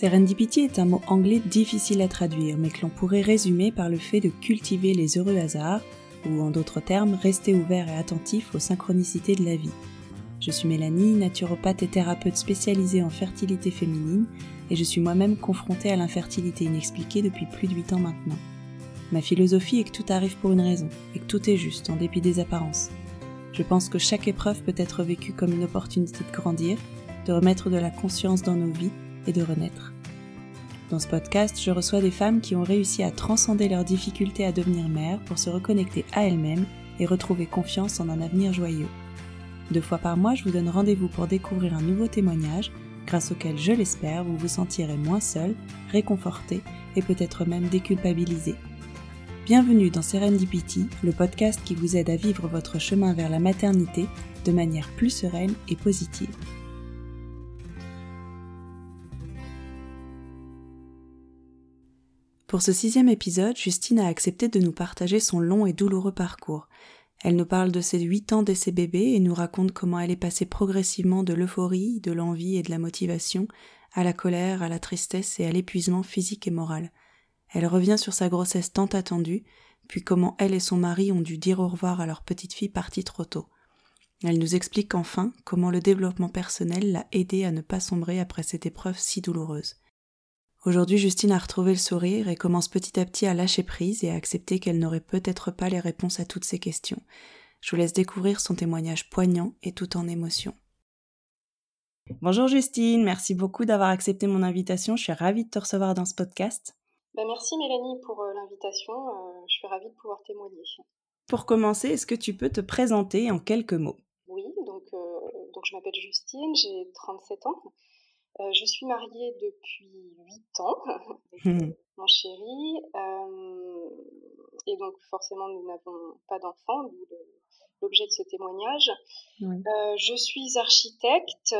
Serendipity est un mot anglais difficile à traduire, mais que l'on pourrait résumer par le fait de cultiver les heureux hasards, ou en d'autres termes, rester ouvert et attentif aux synchronicités de la vie. Je suis Mélanie, naturopathe et thérapeute spécialisée en fertilité féminine, et je suis moi-même confrontée à l'infertilité inexpliquée depuis plus de 8 ans maintenant. Ma philosophie est que tout arrive pour une raison, et que tout est juste, en dépit des apparences. Je pense que chaque épreuve peut être vécue comme une opportunité de grandir, de remettre de la conscience dans nos vies et de renaître. Dans ce podcast, je reçois des femmes qui ont réussi à transcender leurs difficultés à devenir mères pour se reconnecter à elles-mêmes et retrouver confiance en un avenir joyeux. Deux fois par mois, je vous donne rendez-vous pour découvrir un nouveau témoignage grâce auquel, je l'espère, vous vous sentirez moins seul, réconforté et peut-être même déculpabilisé. Bienvenue dans Serendipity, le podcast qui vous aide à vivre votre chemin vers la maternité de manière plus sereine et positive. Pour ce sixième épisode, Justine a accepté de nous partager son long et douloureux parcours. Elle nous parle de ses huit ans d'essai bébé et nous raconte comment elle est passée progressivement de l'euphorie, de l'envie et de la motivation à la colère, à la tristesse et à l'épuisement physique et moral. Elle revient sur sa grossesse tant attendue, puis comment elle et son mari ont dû dire au revoir à leur petite fille partie trop tôt. Elle nous explique enfin comment le développement personnel l'a aidée à ne pas sombrer après cette épreuve si douloureuse. Aujourd'hui, Justine a retrouvé le sourire et commence petit à petit à lâcher prise et à accepter qu'elle n'aurait peut-être pas les réponses à toutes ses questions. Je vous laisse découvrir son témoignage poignant et tout en émotion. Bonjour Justine, merci beaucoup d'avoir accepté mon invitation. Je suis ravie de te recevoir dans ce podcast. Ben merci Mélanie pour euh, l'invitation. Euh, je suis ravie de pouvoir témoigner. Pour commencer, est-ce que tu peux te présenter en quelques mots? Oui, donc, euh, donc je m'appelle Justine, j'ai 37 ans. Euh, je suis mariée depuis 8 ans avec mmh. mon chéri. Euh, et donc, forcément, nous n'avons pas d'enfants, d'où l'objet de ce témoignage. Euh, je suis architecte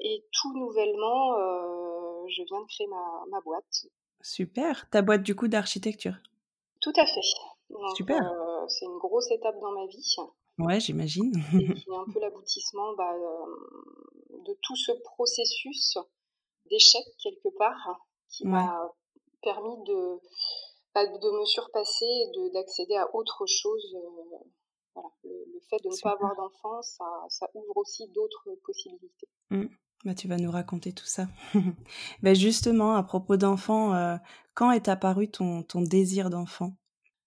et tout nouvellement, je viens de créer ma, boîte. Super. Ta boîte, du coup, d'architecture? Tout à fait. Super. c'est une grosse étape dans ma vie. Ouais, j'imagine. et qui un peu l'aboutissement bah, de tout ce processus d'échec quelque part qui m'a permis de, bah, de me surpasser et d'accéder à autre chose. Euh, voilà. le, fait de ne pas avoir d'enfant, ça, ça, ouvre aussi d'autres possibilités. Mmh. Bah, tu vas nous raconter tout ça. bah, justement, à propos d'enfants, euh, quand est apparu ton, ton désir d'enfant?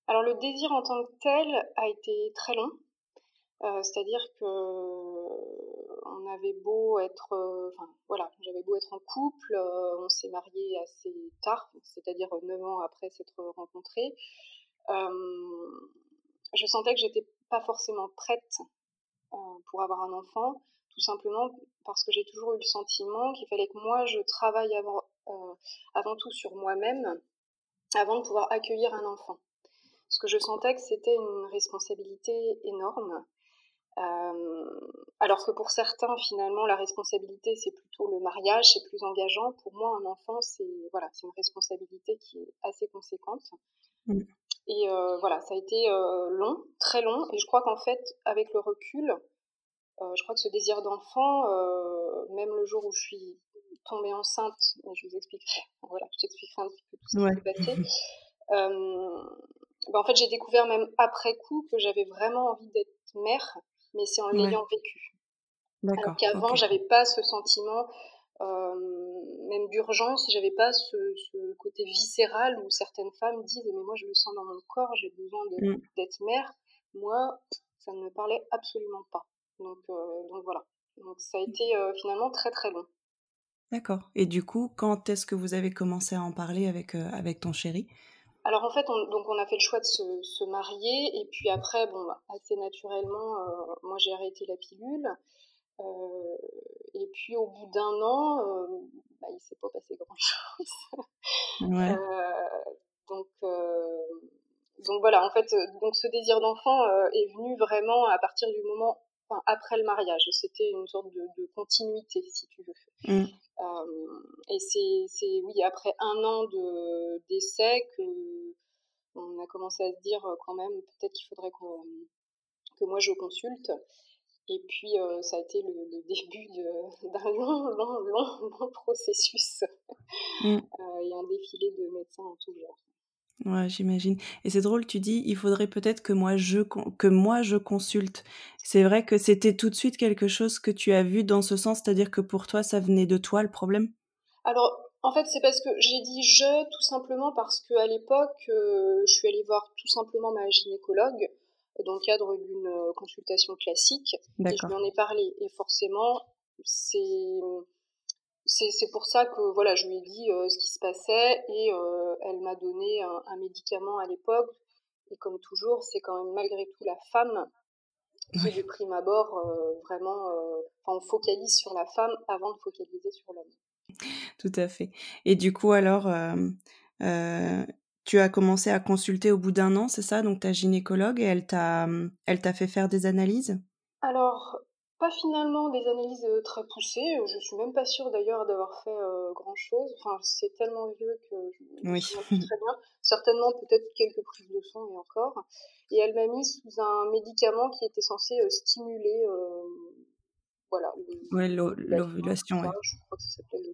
Alors le désir en tant que tel a été très long. Euh, c'est-à-dire que on avait beau être, euh, j'avais beau être en couple, euh, on s'est marié assez tard, c'est-à-dire neuf ans après s'être rencontrés. je sentais que j'étais pas forcément prête pour avoir un enfant, tout simplement parce que j'ai toujours eu le sentiment qu'il fallait que moi je travaille avant, tout sur moi-même avant de pouvoir accueillir un enfant. Parce que je sentais que c'était une responsabilité énorme euh, alors que pour certains, finalement, la responsabilité, c'est plutôt le mariage, c'est plus engageant. Pour moi, un enfant, c'est voilà, c'est une responsabilité qui est assez conséquente. Mm. Et euh, voilà, ça a été euh, long, très long. Et je crois qu'en fait, avec le recul, je crois que ce désir d'enfant, même le jour où je suis tombée enceinte, je vous expliquerai, voilà, je t'expliquerai un petit peu tout ce qui s'est passé. Ben, en fait, j'ai découvert même après coup que j'avais vraiment envie d'être mère mais c'est en l'ayant vécu. Alors qu'avant, j'avais pas ce sentiment, euh, même d'urgence, j'avais pas ce, côté viscéral où certaines femmes disent mais moi je le sens dans mon corps, j'ai besoin mm. d'être mère. Moi, ça ne me parlait absolument pas. Donc, euh, donc voilà. Donc ça a été euh, finalement très très long. D'accord. Et du coup, quand est-ce que vous avez commencé à en parler avec, avec ton chéri? Alors en fait, on, donc on a fait le choix de se, marier et puis après, bon, bah, assez naturellement, euh, moi j'ai arrêté la pilule. Euh, et puis au bout d'un an, euh, bah, il s'est pas passé grand chose. Ouais. donc donc voilà, en fait, donc ce désir d'enfant est venu vraiment à partir du moment, enfin, après le mariage. C'était une sorte de, continuité, si tu veux. Mmh. Et c'est, oui, après un an de, d'essai que on a commencé à se dire quand même peut-être qu'il faudrait que moi je consulte. Et puis, euh, ça a été le, début d'un long, long, long, long processus mm. euh, et un défilé de médecins en tout genre. Ouais, j'imagine. Et c'est drôle, tu dis, il faudrait peut-être que moi je que moi je consulte. C'est vrai que c'était tout de suite quelque chose que tu as vu dans ce sens, c'est-à-dire que pour toi, ça venait de toi le problème? Alors, en fait, c'est parce que j'ai dit je tout simplement parce qu'à l'époque, euh, je suis allée voir tout simplement ma gynécologue dans le cadre d'une euh, consultation classique. Et je lui en ai parlé. Et forcément, c'est c'est pour ça que voilà, je lui ai dit euh, ce qui se passait et euh, elle m'a donné un, médicament à l'époque. Et comme toujours, c'est quand même malgré tout la femme qui, du prime abord, vraiment, on focalise sur la femme avant de focaliser sur l'homme. Tout à fait. Et du coup, alors, tu as commencé à consulter au bout d'un an, c'est ça? Donc ta gynécologue et elle t'a, elle t'a fait faire des analyses? Alors, pas finalement des analyses euh, très poussées. Je suis même pas sûre d'ailleurs d'avoir fait euh, grand chose. Enfin, c'est tellement vieux que je ne sais plus très bien. Certainement peut-être quelques prises de sang et encore. Et elle m'a mis sous un médicament qui était censé euh, stimuler, voilà. l'ovulation. Ouais. Je crois que ça s'appelait le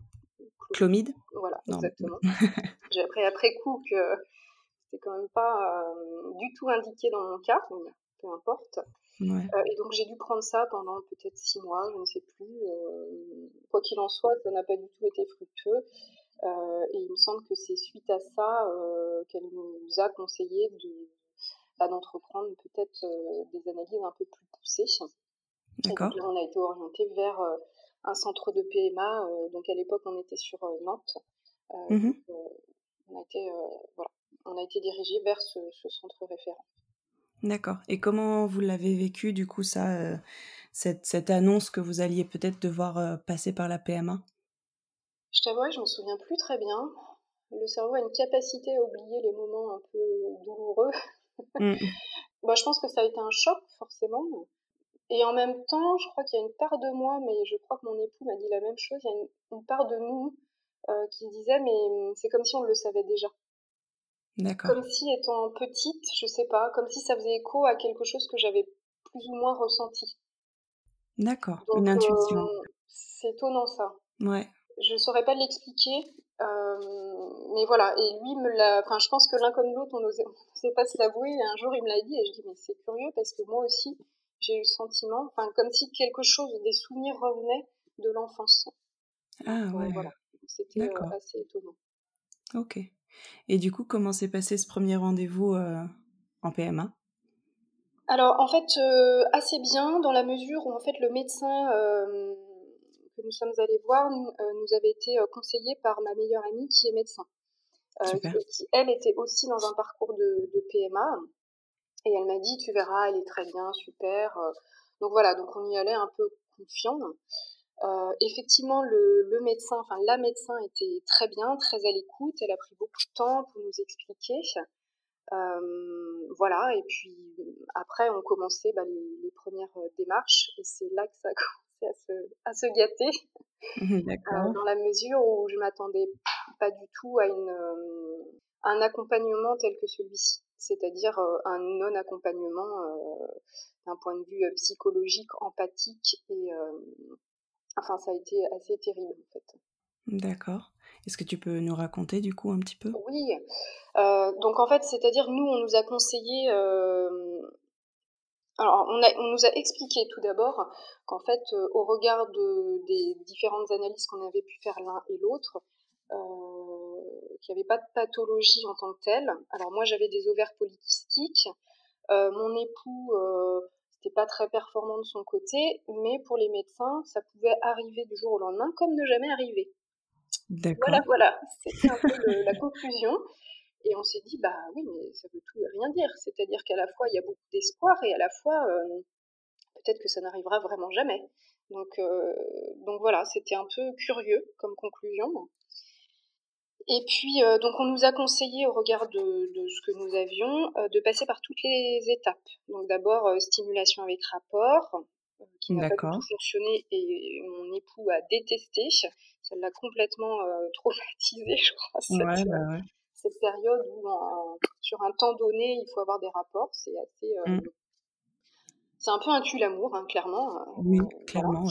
Clomide? Voilà, exactement. J'ai appris après coup que c'était quand même pas euh, du tout indiqué dans mon cas, mais peu importe. Euh, et donc j'ai dû prendre ça pendant peut-être six mois, je ne sais plus. Euh, quoi qu'il en soit, ça n'a pas du tout été fructueux. et il me semble que c'est suite à ça qu'elle nous a conseillé de, bah, d'entreprendre peut-être des analyses un peu plus poussées. D'accord. on a été orienté vers un centre de PMA. Euh, donc à l'époque, on était sur euh, Nantes. Euh, mmh on, a été, voilà, on a été dirigé vers ce, centre référent. D'accord. Et comment vous l'avez vécu, du coup, ça, cette, cette, annonce que vous alliez peut-être devoir passer par la PMA Je t'avoue, je me souviens plus très bien. Le cerveau a une capacité à oublier les moments un peu douloureux. Mmh. bah, je pense que ça a été un choc, forcément. Et en même temps, je crois qu'il y a une part de moi, mais je crois que mon époux m'a dit la même chose, il y a une, part de nous euh, qui disait, mais hum, c'est comme si on le savait déjà. Comme si étant petite, je sais pas, comme si ça faisait écho à quelque chose que j'avais plus ou moins ressenti. D'accord, une intuition. Euh, c'est étonnant ça. Ouais. Je saurais pas l'expliquer, euh, mais voilà. Et lui me l'a. Enfin, je pense que l'un comme l'autre, on n'osait pas se l'avouer. Un jour, il me l'a dit et je dis mais c'est curieux parce que moi aussi, j'ai eu le sentiment, enfin, comme si quelque chose, des souvenirs revenaient de l'enfance. Ah ouais. voilà. C'était euh, assez étonnant. Ok. Et du coup, comment s'est passé ce premier rendez-vous euh, en PMA Alors, en fait, euh, assez bien, dans la mesure où, en fait, le médecin que nous sommes allés voir nous avait été conseillé par ma meilleure amie qui est médecin. qui, elle, était aussi dans un parcours de, de PMA. Et elle m'a dit, tu verras, elle est très bien, super. Euh. Donc voilà, donc on y allait un peu confiant. Euh, effectivement, le, le, médecin, enfin la médecin était très bien, très à l'écoute. Elle a pris beaucoup de temps pour nous expliquer. Euh, voilà, et puis après, on commençait bah, les, les, premières euh, démarches, et c'est là que ça a commencé à se, à se gâter. euh, dans la mesure où je m'attendais pas du tout à une, euh, un accompagnement tel que celui-ci c'est-à-dire un non-accompagnement d'un point de vue psychologique, empathique et enfin ça a été assez terrible en fait. D'accord. Est-ce que tu peux nous raconter du coup un petit peu? Oui. donc en fait, c'est-à-dire nous, on nous a conseillé. Alors, on, a, on, nous a expliqué tout d'abord qu'en fait, au regard de, des différentes analyses qu'on avait pu faire l'un et l'autre, qu'il n'y avait pas de pathologie en tant que telle. Alors moi j'avais des ovaires polykystiques. Euh, mon époux euh, c'était pas très performant de son côté, mais pour les médecins ça pouvait arriver du jour au lendemain comme ne jamais arriver. Voilà, voilà, c'était un peu la conclusion. Et on s'est dit, bah oui, mais ça veut tout et rien dire. C'est-à-dire qu'à la fois, il y a beaucoup d'espoir et à la fois, euh, peut-être que ça n'arrivera vraiment jamais. Donc, euh, donc voilà, c'était un peu curieux comme conclusion. Et puis, euh, donc, on nous a conseillé, au regard de, ce que nous avions, euh, de passer par toutes les étapes. Donc, d'abord, euh, stimulation avec rapport, qui n'a pas du tout fonctionné et mon époux a détesté. ça l'a complètement traumatisé, je crois, cette, bah, cette période où sur un temps donné, il faut avoir des rapports. C'est assez... Mmh. C'est un peu un tue l'amour, hein, clairement. Oui, clairement.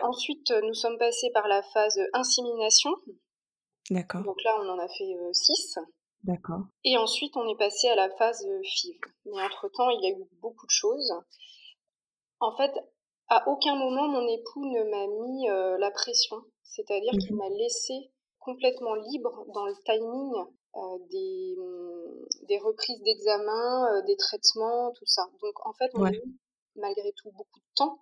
ensuite, nous sommes passés par la phase insémination. D'accord. Donc là, on en a fait six. D'accord. Et ensuite, on est passé à la phase FIV. Mais entre-temps, il y a eu beaucoup de choses. En fait, à aucun moment, mon époux ne m'a mis euh, la pression. C'est-à-dire qu'il mhm. m'a laissé complètement libre dans le timing euh, des, des, reprises d'examen, des traitements, tout ça. Donc, en fait, on a eu, malgré tout, beaucoup de temps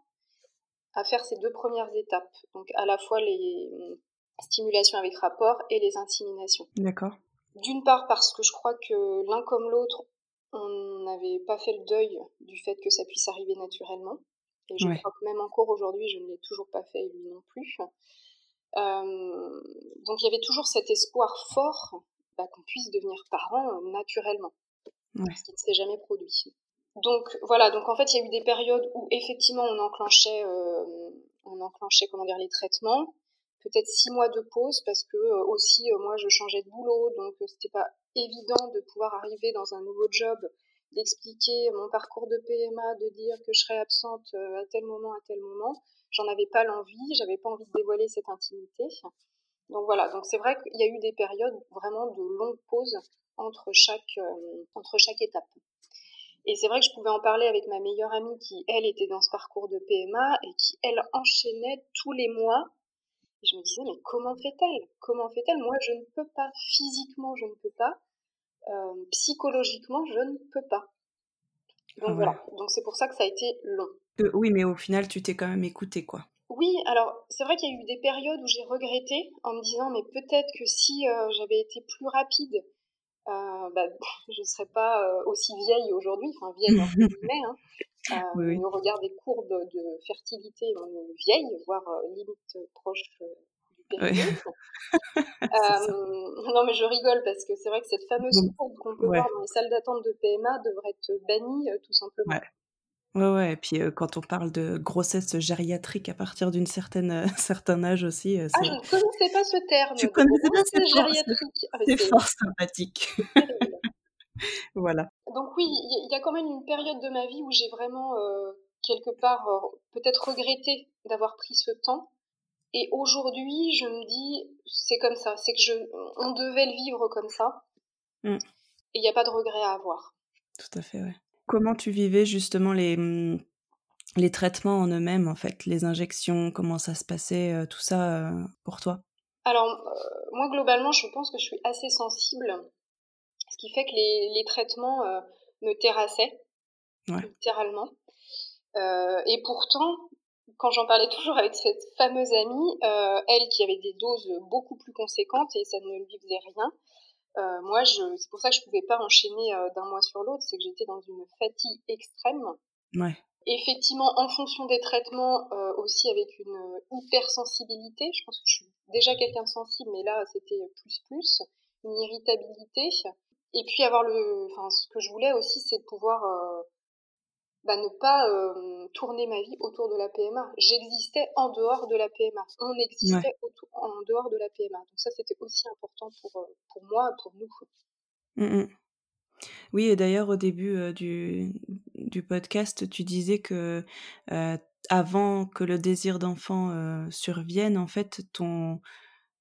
à faire ces deux premières étapes. Donc, à la fois les stimulations avec rapport et les inséminations. D'accord. D'une part parce que je crois que l'un comme l'autre, on n'avait pas fait le deuil du fait que ça puisse arriver naturellement. Et je crois que même encore aujourd'hui, je ne l'ai toujours pas fait lui non plus. Euh, donc il y avait toujours cet espoir fort bah, qu'on puisse devenir parent euh, naturellement, ce qui ne s'est jamais produit. Donc voilà, donc en fait il y a eu des périodes où effectivement on enclenchait, euh, on enclenchait comment dire les traitements, peut-être six mois de pause parce que euh, aussi euh, moi je changeais de boulot donc euh, c'était pas évident de pouvoir arriver dans un nouveau job d'expliquer mon parcours de PMA de dire que je serais absente à tel moment à tel moment. J'en avais pas l'envie j'avais pas envie de dévoiler cette intimité. Donc voilà. Donc c'est vrai qu'il y a eu des périodes vraiment de longues pauses entre chaque entre chaque étape. Et c'est vrai que je pouvais en parler avec ma meilleure amie qui, elle, était dans ce parcours de PMA et qui, elle, enchaînait tous les mois et je me disais, mais comment fait-elle? Comment fait-elle? Moi, je ne peux pas. Physiquement, je ne peux pas. Euh, psychologiquement, je ne peux pas. Donc voilà. Donc c'est pour ça que ça a été long. oui, mais au final, tu t'es quand même écouté, quoi. Oui, alors c'est vrai qu'il y a eu des périodes où j'ai regretté en me disant, mais peut-être que si euh, j'avais été plus rapide, euh, bah, je ne serais pas aussi vieille aujourd'hui, enfin vieille guillemets, hein, euh, oui, Au regard des courbes de fertilité, on est vieille, voire euh, limite proche euh, du périmètre. non, mais je rigole parce que c'est vrai que cette fameuse courbe qu'on peut voir dans les salles d'attente de PMA devrait être bannie tout simplement. Ouais. Ouais, ouais, et puis quand on parle de grossesse gériatrique à partir d'une certaine certain âge aussi. ah, je ne connaissais pas ce terme. Tu connaissais pas ce gériatrique. Ah, c'est fort sympathique. voilà. Donc oui, il y, a quand même une période de ma vie où j'ai vraiment euh, quelque part euh, peut-être regretté d'avoir pris ce temps. Et aujourd'hui, je me dis, c'est comme ça, c'est que je, on devait le vivre comme ça. Mm. Et il n'y a pas de regret à avoir. Tout à fait, ouais. Comment tu vivais justement les, mm, les traitements en eux-mêmes, en fait, les injections, comment ça se passait, euh, tout ça pour toi? Alors, moi, globalement, je pense que je suis assez sensible ce qui fait que les, les traitements euh, me terrassaient, littéralement. Euh, et pourtant, quand j'en parlais toujours avec cette fameuse amie, euh, elle qui avait des doses beaucoup plus conséquentes et ça ne lui faisait rien, moi, c'est pour ça que je pouvais pas enchaîner d'un mois sur l'autre, c'est que j'étais dans une fatigue extrême. Ouais. Effectivement, en fonction des traitements, aussi avec une hypersensibilité. Je pense que je suis déjà quelqu'un de sensible, mais là, c'était plus plus. Une irritabilité. Et puis avoir le, enfin, ce que je voulais aussi, c'est de pouvoir euh, bah, ne pas euh, tourner ma vie autour de la PMA. J'existais en dehors de la PMA. On existait en dehors de la PMA. Donc ça, c'était aussi important pour, euh, pour moi, pour nous. Mmh oui, et d'ailleurs, au début du, du podcast, tu disais que avant que le désir d'enfant survienne, en fait, ton,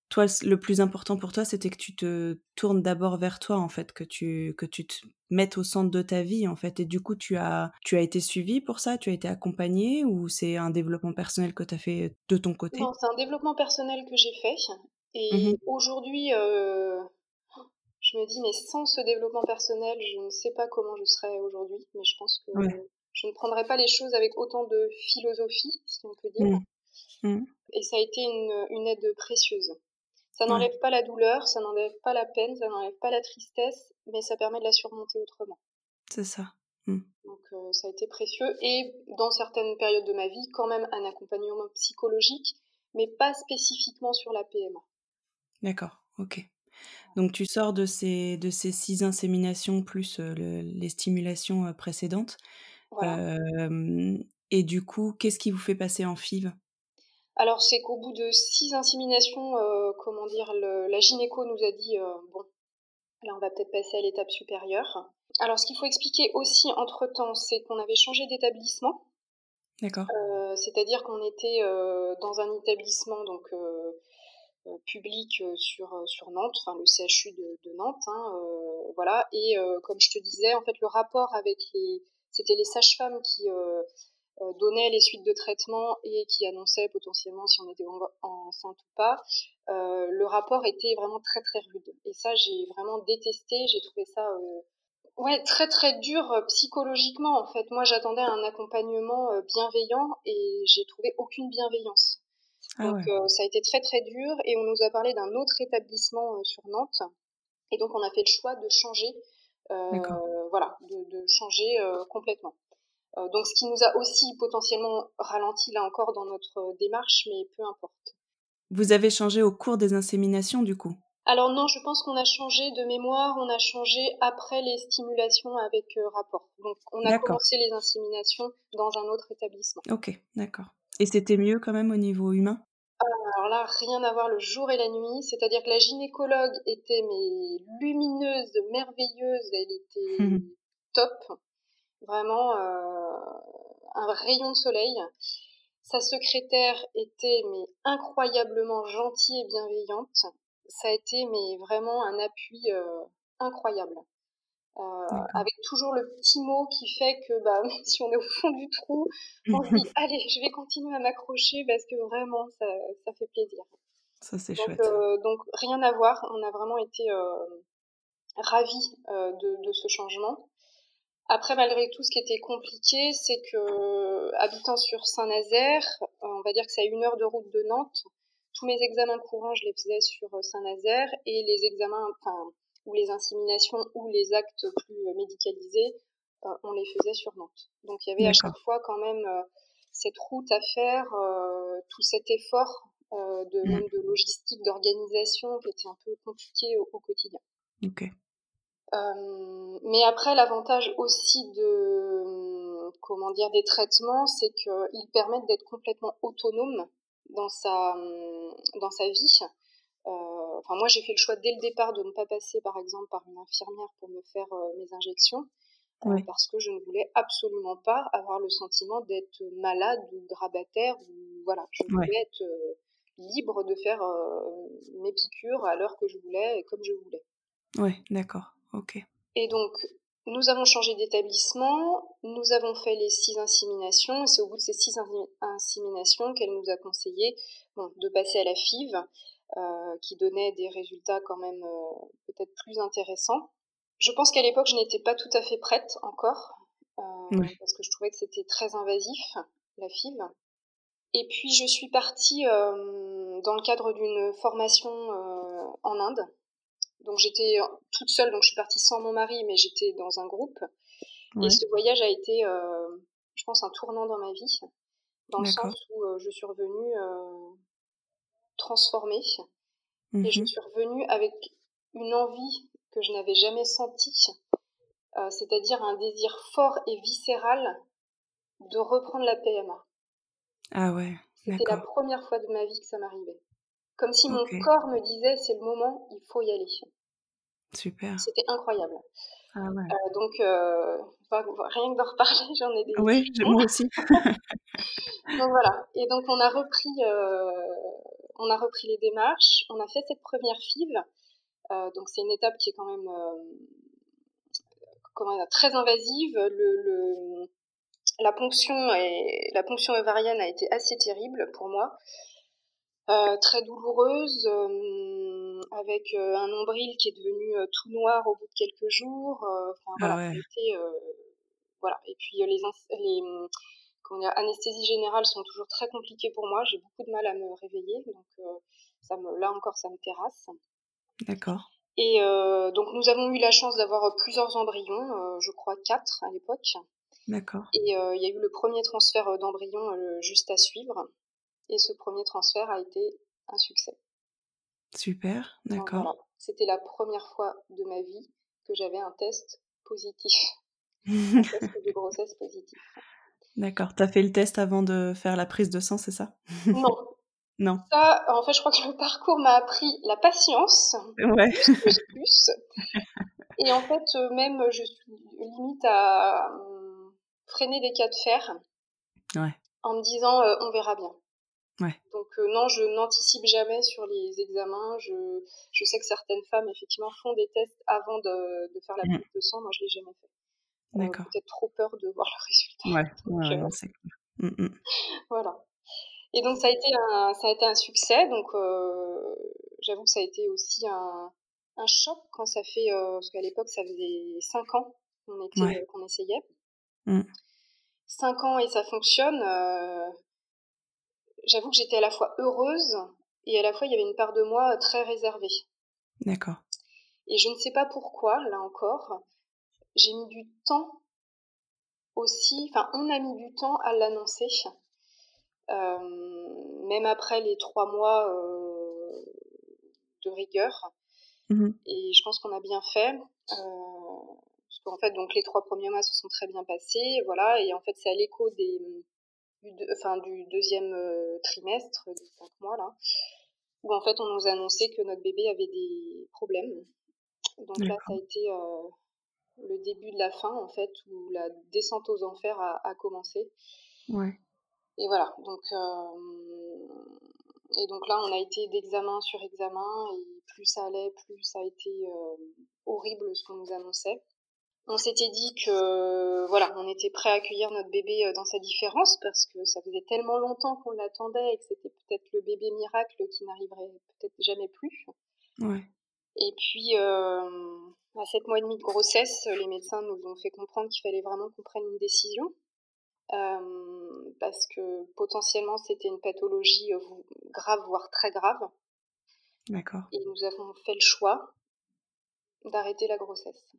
toi, le plus important pour toi, c'était que tu te tournes d'abord vers toi, en fait, que tu, que tu te mettes au centre de ta vie, en fait. Et du coup, tu as, tu as été suivi pour ça Tu as été accompagné Ou c'est un développement personnel que tu as fait de ton côté? Non, c'est un développement personnel que j'ai fait. Et mmh aujourd'hui, euh, je me dis, mais sans ce développement personnel, je ne sais pas comment je serais aujourd'hui. Mais je pense que je ne prendrais pas les choses avec autant de philosophie, si on peut dire. Mmh. Mmh. Et ça a été une, une aide précieuse. Ça n'enlève pas la douleur, ça n'enlève pas la peine, ça n'enlève pas la tristesse, mais ça permet de la surmonter autrement. C'est ça. Mmh. Donc euh, ça a été précieux et dans certaines périodes de ma vie, quand même un accompagnement psychologique, mais pas spécifiquement sur la PMA. D'accord, ok. Donc tu sors de ces, de ces six inséminations plus euh, les stimulations euh, précédentes. et du coup, qu'est-ce qui vous fait passer en FIV Alors c'est qu'au bout de six inséminations, comment dire, la gynéco nous a dit bon, là on va peut-être passer à l'étape supérieure. Alors ce qu'il faut expliquer aussi entre temps, c'est qu'on avait changé d'établissement. D'accord. C'est-à-dire qu'on était dans un établissement donc euh, public euh, sur, euh, sur Nantes, enfin le CHU de, Nantes, hein, voilà. Et comme je te disais, en fait, le rapport avec les, c'était les sages-femmes qui donnaient les suites de traitement et qui annonçaient potentiellement si on était enceinte ou pas. le rapport était vraiment très très rude. Et ça, j'ai vraiment détesté. J'ai trouvé ça ouais, très très dur psychologiquement en fait. Moi, j'attendais un accompagnement bienveillant et j'ai trouvé aucune bienveillance. Ah donc euh, ça a été très très dur et on nous a parlé d'un autre établissement euh, sur Nantes et donc on a fait le choix de changer, euh, voilà, de, changer complètement. Donc ce qui nous a aussi potentiellement ralenti là encore dans notre démarche, mais peu importe. Vous avez changé au cours des inséminations du coup? Alors non, je pense qu'on a changé de mémoire, on a changé après les stimulations avec rapport. Donc on a commencé les inséminations dans un autre établissement. Ok, d'accord. Et c'était mieux quand même au niveau humain? Alors là, rien à voir le jour et la nuit. C'est-à-dire que la gynécologue était mais lumineuse, merveilleuse, elle était top. Vraiment euh, un rayon de soleil. Sa secrétaire était mais incroyablement gentille et bienveillante. Ça a été mais vraiment un appui euh, incroyable. Euh, avec toujours le petit mot qui fait que bah, si on est au fond du trou, on se dit allez, je vais continuer à m'accrocher parce que vraiment ça, ça fait plaisir. Ça c'est chouette. Euh, donc rien à voir, on a vraiment été ravis de, de, ce changement. Après, malgré tout, ce qui était compliqué, c'est que habitant sur Saint-Nazaire, on va dire que c'est à une heure de route de Nantes. Tous mes examens courants, je les faisais sur Saint-Nazaire et les examens, enfin ou les inséminations ou les actes plus euh, médicalisés, euh, on les faisait sur Nantes. Donc il y avait à chaque fois quand même euh, cette route à faire, tout cet effort de, mmh. même de logistique, d'organisation qui était un peu compliqué au, quotidien. Mais après, l'avantage aussi de comment dire des traitements, c'est qu'ils permettent d'être complètement autonome dans sa dans sa vie. Euh, enfin, moi, j'ai fait le choix dès le départ de ne pas passer, par exemple, par une infirmière pour me faire euh, mes injections. Euh, parce que je ne voulais absolument pas avoir le sentiment d'être malade ou grabataire ou voilà je voulais être libre de faire mes piqûres à l'heure que je voulais et comme je voulais. Oui, d'accord, ok. Et donc nous avons changé d'établissement, nous avons fait les six inséminations et c'est au bout de ces six inséminations qu'elle nous a conseillé bon, de passer à la FIV. Euh, qui donnait des résultats quand même euh, peut-être plus intéressants. Je pense qu'à l'époque, je n'étais pas tout à fait prête encore, euh, parce que je trouvais que c'était très invasif, la FIV. Et puis, je suis partie dans le cadre d'une formation en Inde. Donc, j'étais toute seule, donc je suis partie sans mon mari, mais j'étais dans un groupe. Et ce voyage a été, je pense, un tournant dans ma vie, dans le sens où je suis revenue transformée. Et je mmh suis revenue avec une envie que je n'avais jamais sentie, euh, c'est-à-dire un désir fort et viscéral de reprendre la PMA. Ah ouais. C'était la première fois de ma vie que ça m'arrivait. Comme si mon corps me disait c'est le moment, il faut y aller. Super. C'était incroyable. Ah ouais. Euh, donc, euh, rien que d'en reparler, j'en ai des. Oui, moi aussi. donc voilà. Et donc on a repris on a repris les démarches, on a fait cette première FIV. Euh, donc c'est une étape qui est quand même euh, très invasive. Le, la ponction et la ponction ovarienne a été assez terrible pour moi, euh, très douloureuse, avec un nombril qui est devenu tout noir au bout de quelques jours. Ah voilà, Et puis les, les anesthésie générale sont toujours très compliquées pour moi. J'ai beaucoup de mal à me réveiller, donc euh, ça me, là encore, ça me terrasse. D'accord. Et euh, donc nous avons eu la chance d'avoir plusieurs embryons, euh, je crois quatre à l'époque. D'accord. Et il y a eu le premier transfert d'embryons juste à suivre. Et ce premier transfert a été un succès. Super, d'accord. C'était la première fois de ma vie que j'avais un test positif. un test de grossesse positif. D'accord. Tu as fait le test avant de faire la prise de sang, c'est ça? Non. Non. Ça, en fait, je crois que le parcours m'a appris la patience. Ouais. Plus, plus. Et en fait, même, je suis limite à euh, freiner des cas de fer. Ouais. En me disant, euh, on verra bien. Ouais. Donc non, je n'anticipe jamais sur les examens. Je, je, sais que certaines femmes, effectivement, font des tests avant de, de faire la Mmh. prise de sang. Moi, je l'ai jamais fait. D'accord. Peut-être trop peur de voir le résultat. Ouais, Donc, ouais, euh, c'est clair. Mmh, mmh. voilà. Et donc ça a été un, ça a été un succès. Donc euh, j'avoue que ça a été aussi un, un choc quand ça fait, euh, parce qu'à l'époque ça faisait 5 ans qu'on Ouais. essayait. Mm. 5 ans et ça fonctionne. Euh, j'avoue que j'étais à la fois heureuse et à la fois il y avait une part de moi très réservée. D'accord. Et je ne sais pas pourquoi, là encore, j'ai mis du temps aussi, enfin on a mis du temps à l'annoncer. Euh, même après les trois mois euh, de rigueur. Mhm. Et je pense qu'on a bien fait. Euh, parce qu'en fait, donc les trois premiers mois se sont très bien passés, voilà. Et en fait, c'est à l'écho des, du, enfin, du deuxième euh, trimestre, des cinq mois là, où en fait on nous a annoncé que notre bébé avait des problèmes. Donc là, ça a été euh, le début de la fin en fait, où la descente aux enfers a, a commencé. Ouais. Et voilà, donc, euh, et donc là, on a été d'examen sur examen, et plus ça allait, plus ça a été euh, horrible ce qu'on nous annonçait. On s'était dit que, voilà, on était prêt à accueillir notre bébé euh, dans sa différence, parce que ça faisait tellement longtemps qu'on l'attendait, et que c'était peut-être le bébé miracle qui n'arriverait peut-être jamais plus. Ouais. Et puis, euh, à 7 mois et demi de grossesse, les médecins nous ont fait comprendre qu'il fallait vraiment qu'on prenne une décision. Euh, parce que potentiellement c'était une pathologie euh, grave, voire très grave. D'accord. Et nous avons fait le choix d'arrêter la grossesse.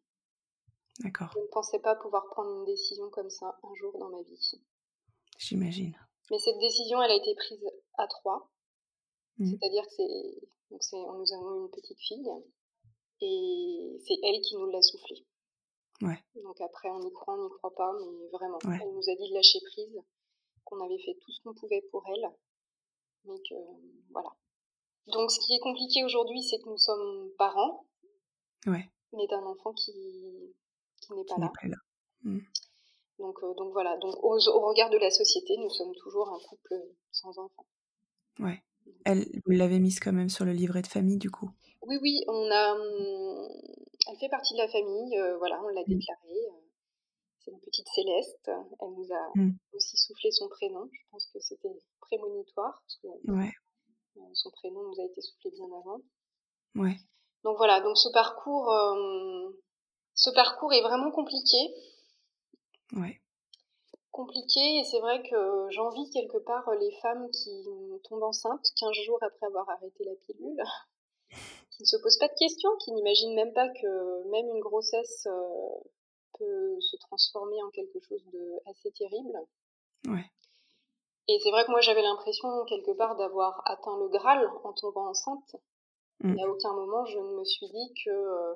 D'accord. Je ne pensais pas pouvoir prendre une décision comme ça un jour dans ma vie. J'imagine. Mais cette décision, elle a été prise à trois. Mhm. C'est-à-dire que c'est, donc c'est, nous avons une petite fille et c'est elle qui nous l'a soufflé. Ouais. Donc après, on y croit, on n'y croit pas, mais vraiment, Ouais. elle nous a dit de lâcher prise, qu'on avait fait tout ce qu'on pouvait pour elle, mais que voilà. Donc ce qui est compliqué aujourd'hui, c'est que nous sommes parents, Ouais. mais d'un enfant qui, qui n'est pas là. n'est pas là. Mm. Donc, euh, donc voilà, donc au, au regard de la société, nous sommes toujours un couple sans enfant. Ouais. Elle, vous l'avez mise quand même sur le livret de famille, du coup? Oui, oui, on a, hum, elle fait partie de la famille, euh, voilà, on l'a Mm. déclarée. euh, C'est une petite Céleste. Elle nous a Mm. aussi soufflé son prénom. Je pense que c'était prémonitoire, parce que Ouais. son prénom nous a été soufflé bien avant. Ouais. Donc voilà, donc ce parcours, ce parcours est vraiment compliqué. Ouais. Compliqué, et c'est vrai que j'envie quelque part les femmes qui tombent enceintes 15 jours après avoir arrêté la pilule, qui ne se posent pas de questions, qui n'imaginent même pas que même une grossesse euh, peut se transformer en quelque chose de assez terrible. Ouais. Et c'est vrai que moi j'avais l'impression quelque part d'avoir atteint le Graal en tombant enceinte. Mm. Et à aucun moment je ne me suis dit que euh,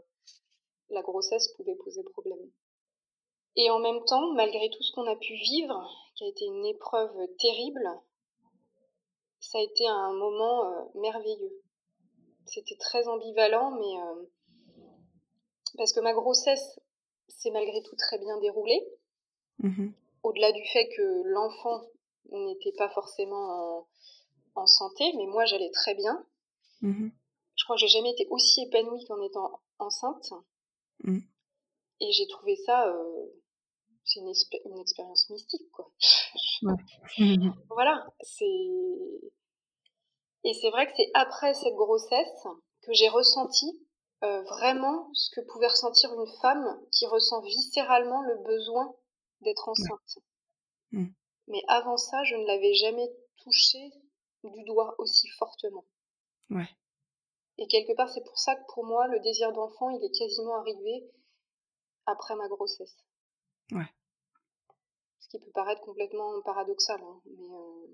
la grossesse pouvait poser problème. Et en même temps, malgré tout ce qu'on a pu vivre, qui a été une épreuve terrible, ça a été un moment euh, merveilleux. C'était très ambivalent, mais euh, parce que ma grossesse s'est malgré tout très bien déroulée, Mhm. au-delà du fait que l'enfant n'était pas forcément en, en santé, mais moi j'allais très bien. Mhm. Je crois que j'ai jamais été aussi épanouie qu'en étant enceinte. Mm. Et j'ai trouvé ça, euh, c'est une, expé- une expérience mystique, quoi. Voilà, c'est. Et c'est vrai que c'est après cette grossesse que j'ai ressenti euh, vraiment ce que pouvait ressentir une femme qui ressent viscéralement le besoin d'être enceinte. Mm. Mais avant ça, je ne l'avais jamais touché du doigt aussi fortement. Ouais. Et quelque part, c'est pour ça que pour moi, le désir d'enfant, il est quasiment arrivé après ma grossesse. Ouais. Ce qui peut paraître complètement paradoxal, hein, mais euh,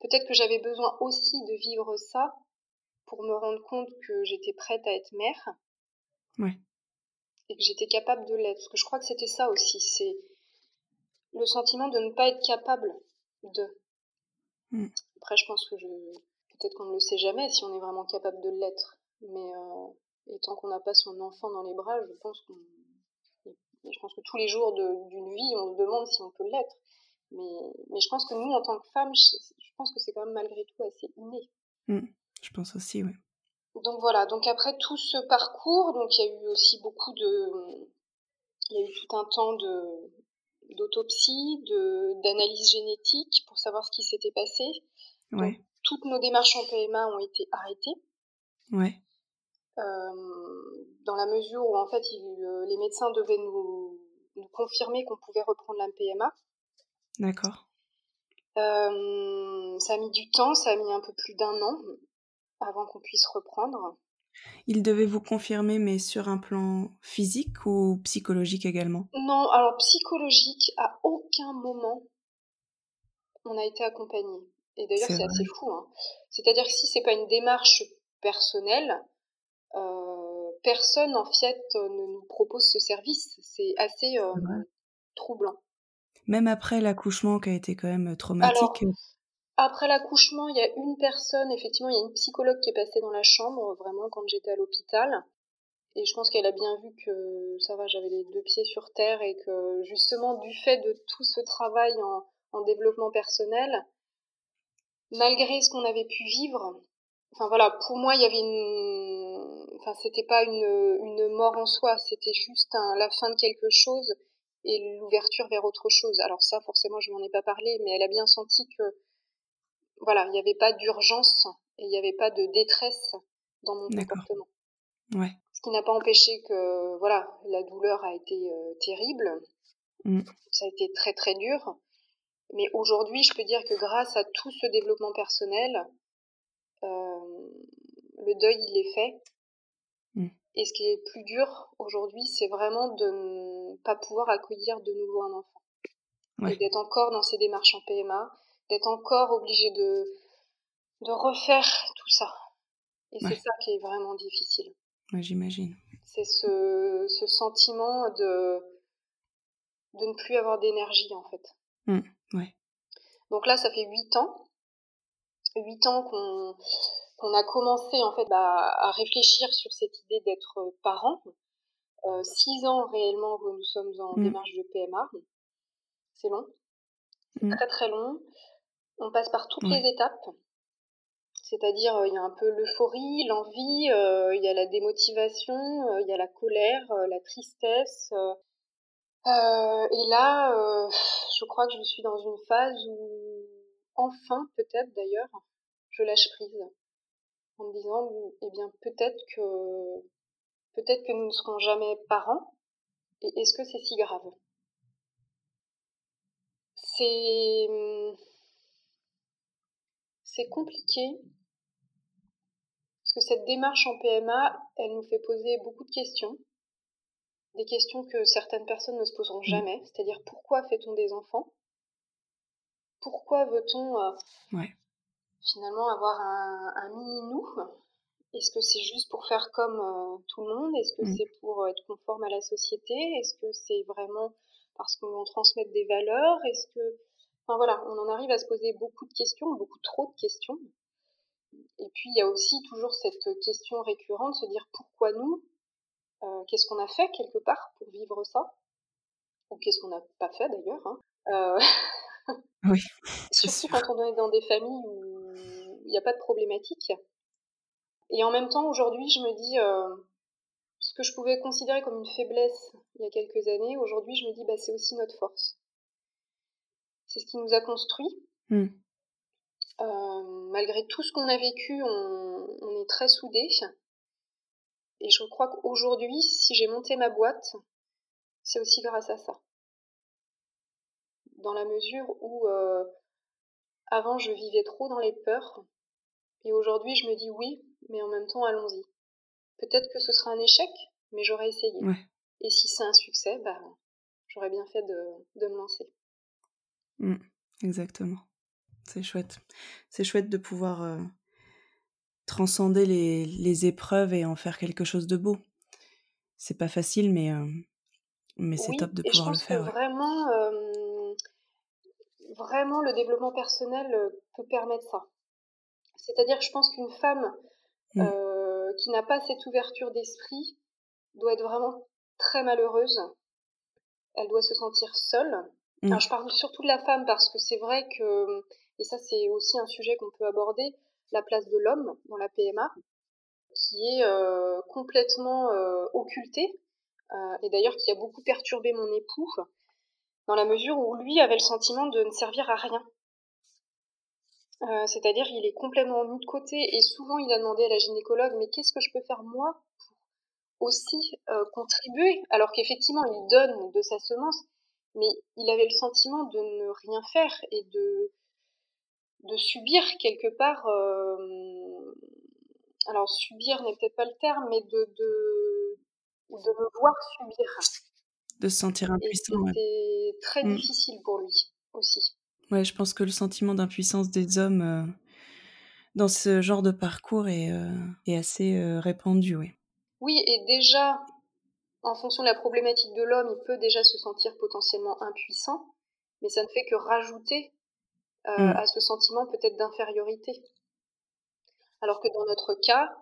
peut-être que j'avais besoin aussi de vivre ça pour me rendre compte que j'étais prête à être mère. Ouais. Et que j'étais capable de l'être. Parce que je crois que c'était ça aussi, c'est le sentiment de ne pas être capable de. Mm. Après, je pense que je peut-être qu'on ne le sait jamais si on est vraiment capable de l'être. Mais et tant qu'on n'a pas son enfant dans les bras, je pense qu'on je pense que tous les jours d'une vie, on se demande si on peut l'être. Mais, mais, je pense que nous, en tant que femmes, je, pense que c'est quand même malgré tout assez inné. Mmh. je pense aussi, oui. Donc voilà, donc après tout ce parcours, donc il y a eu aussi beaucoup de... Il y a eu tout un temps d'autopsie, d'analyse génétique pour savoir ce qui s'était passé. Ouais. toutes nos démarches en PMA ont été arrêtées. Ouais. Dans la mesure où en fait euh, les médecins devaient nous, confirmer qu'on pouvait reprendre la PMA. D'accord. Euh, ça a mis du temps, ça a mis un peu plus d'un an avant qu'on puisse reprendre. Ils devaient vous confirmer, mais sur un plan physique ou psychologique également? Non, alors psychologique, à aucun moment on a été accompagné. Et d'ailleurs, c'est assez fou. Hein. C'est-à-dire que si c'est pas une démarche personnelle, euh, personne en fait ne nous propose ce service. C'est assez euh, troublant. Même après l'accouchement qui a été quand même traumatique. Euh après l'accouchement, il y a une personne, effectivement, il y a une psychologue qui est passée dans la chambre, vraiment, quand j'étais à l'hôpital. Et je pense qu'elle a bien vu que ça va, j'avais les deux pieds sur terre et que justement, du fait de tout ce travail en, en développement personnel, malgré ce qu'on avait pu vivre, enfin voilà, pour moi, il y avait une, enfin c'était pas une, une mort en soi, c'était juste un, la fin de quelque chose et l'ouverture vers autre chose. Alors ça, forcément, je m'en ai pas parlé, mais elle a bien senti que voilà, il n'y avait pas d'urgence et il n'y avait pas de détresse dans mon comportement. Ouais. Ce qui n'a pas empêché que voilà, la douleur a été euh, terrible. Mmh. Ça a été très très dur. Mais aujourd'hui, je peux dire que grâce à tout ce développement personnel, euh, le deuil, il est fait. Mmh. Et ce qui est plus dur aujourd'hui, c'est vraiment de ne pas pouvoir accueillir de nouveau un enfant. D'être encore dans ces démarches en PMA, d'être encore obligé de, de refaire tout ça. Et c'est ça qui est vraiment difficile. Ouais, j'imagine. C'est ce, ce, sentiment de, de ne plus avoir d'énergie, en fait. Mmh, ouais. Donc là, ça fait huit ans. Huit ans qu'on qu'on a commencé en fait bah, à réfléchir sur cette idée d'être euh, parent. Euh, six ans réellement que nous sommes en mmh. démarche de PMA. C'est long, c'est mmh. très très long. On passe par toutes les étapes. C'est-à-dire, euh, il y a un peu l'euphorie, l'envie, il y a la démotivation, il y a la colère, la tristesse. et là, je crois que je suis dans une phase où, enfin, peut-être d'ailleurs, je lâche prise en me disant eh bien peut-être que peut-être que nous ne serons jamais parents. Et est-ce que c'est si grave? C'est c'est compliqué. Parce que cette démarche en PMA, elle nous fait poser beaucoup de questions. Des questions que certaines personnes ne se poseront mmh. jamais, c'est-à-dire pourquoi fait-on des enfants? Pourquoi veut-on euh, finalement avoir un, un mini-nous Est-ce que c'est juste pour faire comme euh, tout le monde? Est-ce que mm. c'est pour être conforme à la société? Est-ce que c'est vraiment parce qu'on transmet des valeurs? Est-ce que... Enfin voilà, on en arrive à se poser beaucoup de questions, beaucoup trop de questions. Et puis il y a aussi toujours cette question récurrente, se dire pourquoi nous? Euh, Qu'est-ce qu'on a fait quelque part pour vivre ça? Ou qu'est-ce qu'on n'a pas fait d'ailleurs hein. Euh... Oui. Surtout quand on est dans des familles où il n'y a pas de problématique. Et en même temps, aujourd'hui, je me dis, euh, ce que je pouvais considérer comme une faiblesse il y a quelques années, aujourd'hui, je me dis, bah, c'est aussi notre force. C'est ce qui nous a construit. Hmm. Euh, malgré tout ce qu'on a vécu, on, on est très soudés. Et je crois qu'aujourd'hui, si j'ai monté ma boîte, c'est aussi grâce à ça. Dans la mesure où euh, avant je vivais trop dans les peurs et aujourd'hui, je me dis oui, mais en même temps, allons-y. Peut-être que ce sera un échec, mais j'aurais essayé. Et si c'est un succès, bah, j'aurais bien fait de, de me lancer. Mmh, exactement. C'est chouette. C'est chouette de pouvoir euh, transcender les, les, épreuves et en faire quelque chose de beau. C'est pas facile, mais, euh, mais c'est top de pouvoir le faire. Que vraiment, euh, vraiment, le développement personnel peut permettre ça C'est-à-dire que je pense qu'une femme mmh. qui n'a pas cette ouverture d'esprit doit être vraiment très malheureuse. Elle doit se sentir seule. Mmh. je parle surtout de la femme parce que c'est vrai que, et ça c'est aussi un sujet qu'on peut aborder, la place de l'homme dans la PMA, qui est euh, complètement euh, occultée, euh, et d'ailleurs qui a beaucoup perturbé mon époux, dans la mesure où lui avait le sentiment de ne servir à rien. C'est-à-dire il est complètement mis de côté et souvent il a demandé à la gynécologue mais qu'est-ce que je peux faire moi pour aussi contribuer? Alors qu'effectivement il donne de sa semence mais il avait le sentiment de ne rien faire et de de subir quelque part. Euh, alors subir n'est peut-être pas le terme, mais de, de, de me voir subir. De se sentir impuissant. C'était très mm. difficile pour lui aussi. Ouais, je pense que le sentiment d'impuissance des hommes euh, dans ce genre de parcours est, euh, est assez répandu, oui. Oui, et déjà, en fonction de la problématique de l'homme, il peut déjà se sentir potentiellement impuissant, mais ça ne fait que rajouter euh, mm. à ce sentiment peut-être d'infériorité. Alors que dans notre cas,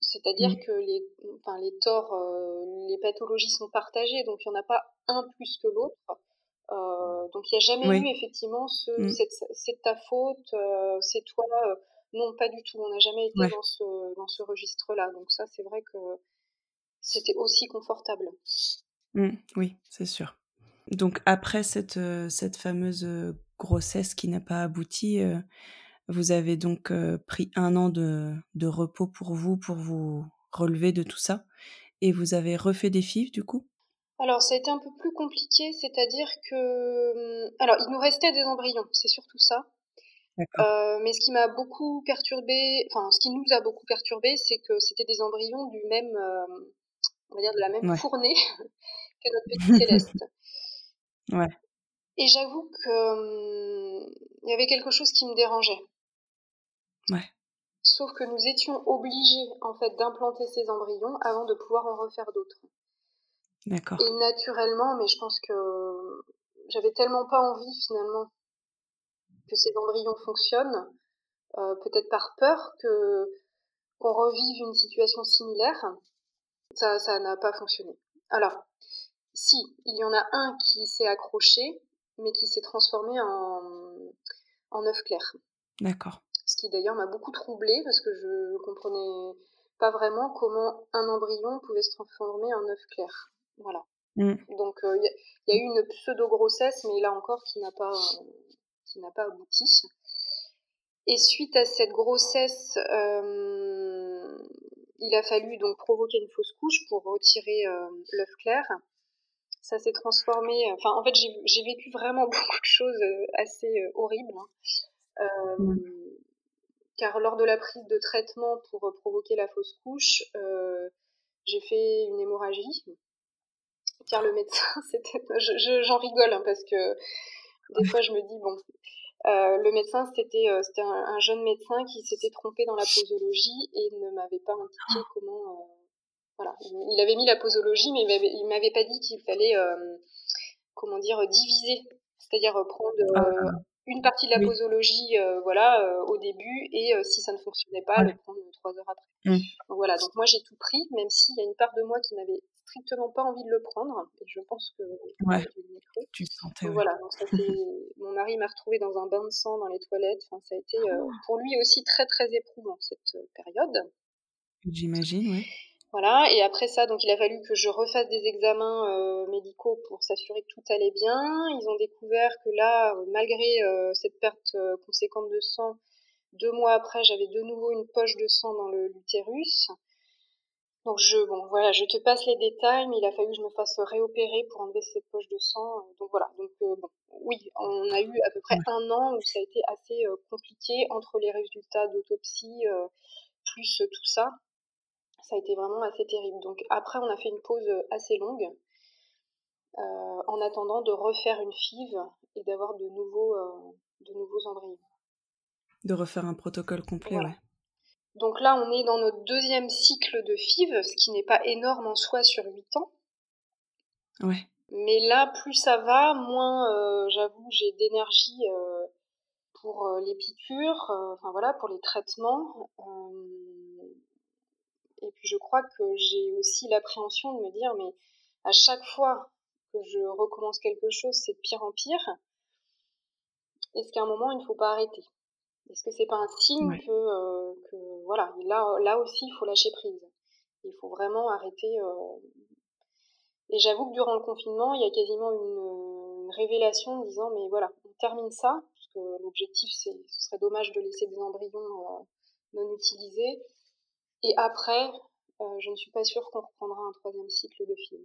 c'est-à-dire mm. que les, enfin, les torts, euh, les pathologies sont partagées, donc il n'y en a pas un plus que l'autre. Euh, donc il n'y a jamais eu effectivement ce mm. c'est ta faute, c'est toi. non, pas du tout. On n'a jamais été dans ce, dans ce registre-là. Donc ça, c'est vrai que c'était aussi confortable. oui, c'est sûr. Donc après cette, cette fameuse grossesse qui n'a pas abouti, vous avez donc pris un an de, de, repos pour vous, pour vous relever de tout ça. Et vous avez refait des FIV du coup? Alors ça a été un peu plus compliqué, c'est-à-dire que... Mmh, alors il nous restait des embryons, c'est surtout ça. Euh, mais ce qui m'a beaucoup perturbé, enfin ce qui nous a beaucoup perturbé, c'est que c'était des embryons du même, on va dire de la même fournée que notre petit céleste. Ouais. Et j'avoue que hum, il y avait quelque chose qui me dérangeait. Ouais. Sauf que nous étions obligés en fait d'implanter ces embryons avant de pouvoir en refaire d'autres. D'accord. Et naturellement, mais je pense que j'avais tellement pas envie finalement que ces embryons fonctionnent, euh, peut-être par peur que qu'on revive une situation similaire, ça ça n'a pas fonctionné. Alors, si il y en a un qui s'est accroché, mais qui s'est transformé en, en œuf clair. D'accord. Ce qui d'ailleurs m'a beaucoup troublée parce que je comprenais pas vraiment comment un embryon pouvait se transformer en œuf clair. Voilà. Mm. Donc euh, il y, a eu une pseudo-grossesse, mais là encore qui n'a pas, qui n'a pas abouti. Et suite à cette grossesse, euh, il a fallu donc provoquer une fausse couche pour retirer euh, l'œuf clair ça s'est transformé. Enfin, en fait, j'ai vécu vraiment beaucoup de choses assez horribles. Hein. Euh, car lors de la prise de traitement pour provoquer la fausse couche, j'ai fait une hémorragie. Car le médecin, c'était. J'en rigole hein, parce que des fois, je me dis, bon, le médecin, c'était c'était un, un, jeune médecin qui s'était trompé dans la posologie et ne m'avait pas indiqué comment voilà. Il avait mis la posologie, mais il m'avait pas dit qu'il fallait, euh, comment dire, diviser. C'est-à-dire euh, prendre ah, euh, une partie de la posologie voilà, au début et si ça ne fonctionnait pas, le prendre trois heures après. Mmh. Donc voilà, donc moi j'ai tout pris, même s'il y a une part de moi qui n'avait strictement pas envie de le prendre, et je pense que ouais, tu sentais. Voilà, donc ça mon mari m'a retrouvé dans un bain de sang dans les toilettes. Enfin, ça a été ah. pour lui aussi très très éprouvant cette période. J'imagine, oui. Voilà, et après ça, donc il a fallu que je refasse des examens euh, médicaux pour s'assurer que tout allait bien. Ils ont découvert que là, euh, malgré euh, cette perte conséquente de sang, deux mois après, j'avais de nouveau une poche de sang dans l'utérus. Donc je, bon, voilà, je te passe les détails, mais il a fallu que je me fasse réopérer pour enlever cette poche de sang. Donc voilà, donc bon, oui, on a eu à peu près un an où ça a été assez compliqué entre les résultats d'autopsie plus tout ça ça a été vraiment assez terrible. Donc après, on a fait une pause euh, assez longue euh, en attendant de refaire une FIV et d'avoir de nouveaux, euh, de nouveaux embryons. De refaire un protocole complet, ouais. Donc là, on est dans notre deuxième cycle de FIV, ce qui n'est pas énorme en soi sur 8 ans. Ouais. Mais là, plus ça va, moins, j'avoue, j'ai d'énergie pour les piqûres, enfin voilà, pour les traitements. et puis je crois que j'ai aussi l'appréhension de me dire, mais à chaque fois que je recommence quelque chose, c'est de pire en pire. Est-ce qu'à un moment, il ne faut pas arrêter? Est-ce que c'est pas un signe que, que, voilà, là, là aussi, il faut lâcher prise. Il faut vraiment arrêter. Et j'avoue que durant le confinement, il y a quasiment une, révélation disant, mais voilà, on termine ça, parce que l'objectif, c'est, ce serait dommage de laisser des embryons non utilisés. Et après, je ne suis pas sûre qu'on reprendra un troisième cycle de film.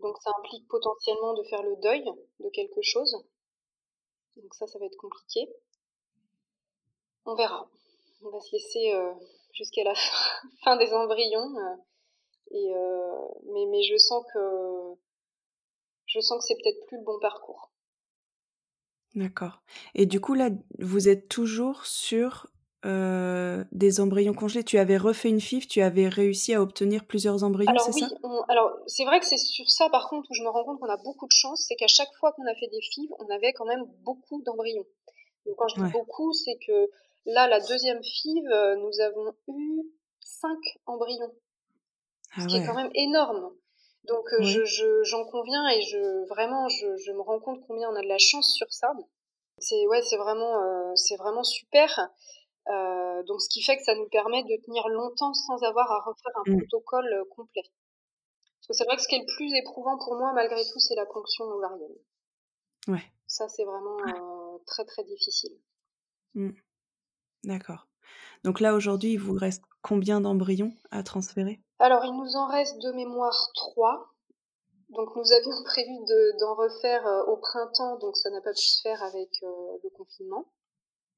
Donc ça implique potentiellement de faire le deuil de quelque chose. Donc ça, ça va être compliqué. On verra. On va se laisser euh, jusqu'à la fin des embryons. Euh, euh, mais, mais je sens que je sens que c'est peut-être plus le bon parcours. D'accord. Et du coup là, vous êtes toujours sur euh, des embryons congelés. Tu avais refait une FIV, tu avais réussi à obtenir plusieurs embryons, c'est ça Alors c'est vrai que c'est sur ça par contre où je me rends compte qu'on a beaucoup de chance, c'est qu'à chaque fois qu'on a fait des FIV, on avait quand même beaucoup d'embryons. Donc quand je dis beaucoup, c'est que là, la deuxième FIV, euh, nous avons eu cinq embryons. ce ah qui est quand même énorme. Donc euh, je, j'en conviens et je vraiment je, je, me rends compte combien on a de la chance sur ça. C'est ouais, c'est vraiment c'est vraiment super. Euh, donc, ce qui fait que ça nous permet de tenir longtemps sans avoir à refaire un mmh. protocole complet. Parce que c'est vrai que ce qui est le plus éprouvant pour moi, malgré tout, c'est la ponction ovarienne. Ouais. Ça, c'est vraiment euh, très, très difficile. Mmh. D'accord. Donc là, aujourd'hui, il vous reste combien d'embryons à transférer? Alors, il nous en reste de mémoire trois. Donc, nous avions prévu d'en refaire au printemps, donc ça n'a pas pu se faire avec le confinement.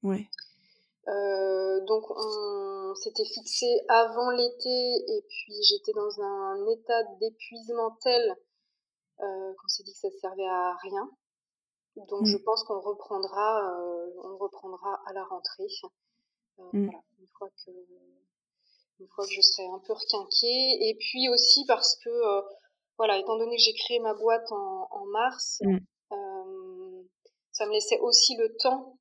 Ouais. Euh, donc on s'était fixé avant l'été et puis j'étais dans un état d'épuisement tel euh, qu'on s'est dit que ça ne servait à rien. Donc je mm. pense qu'on reprendra, euh, on reprendra à la rentrée. Mm. voilà, une fois que une fois que je serai un peu requinquée. Et puis aussi parce que voilà, étant donné que j'ai créé ma boîte en, en mars, mm. ça me laissait aussi le temps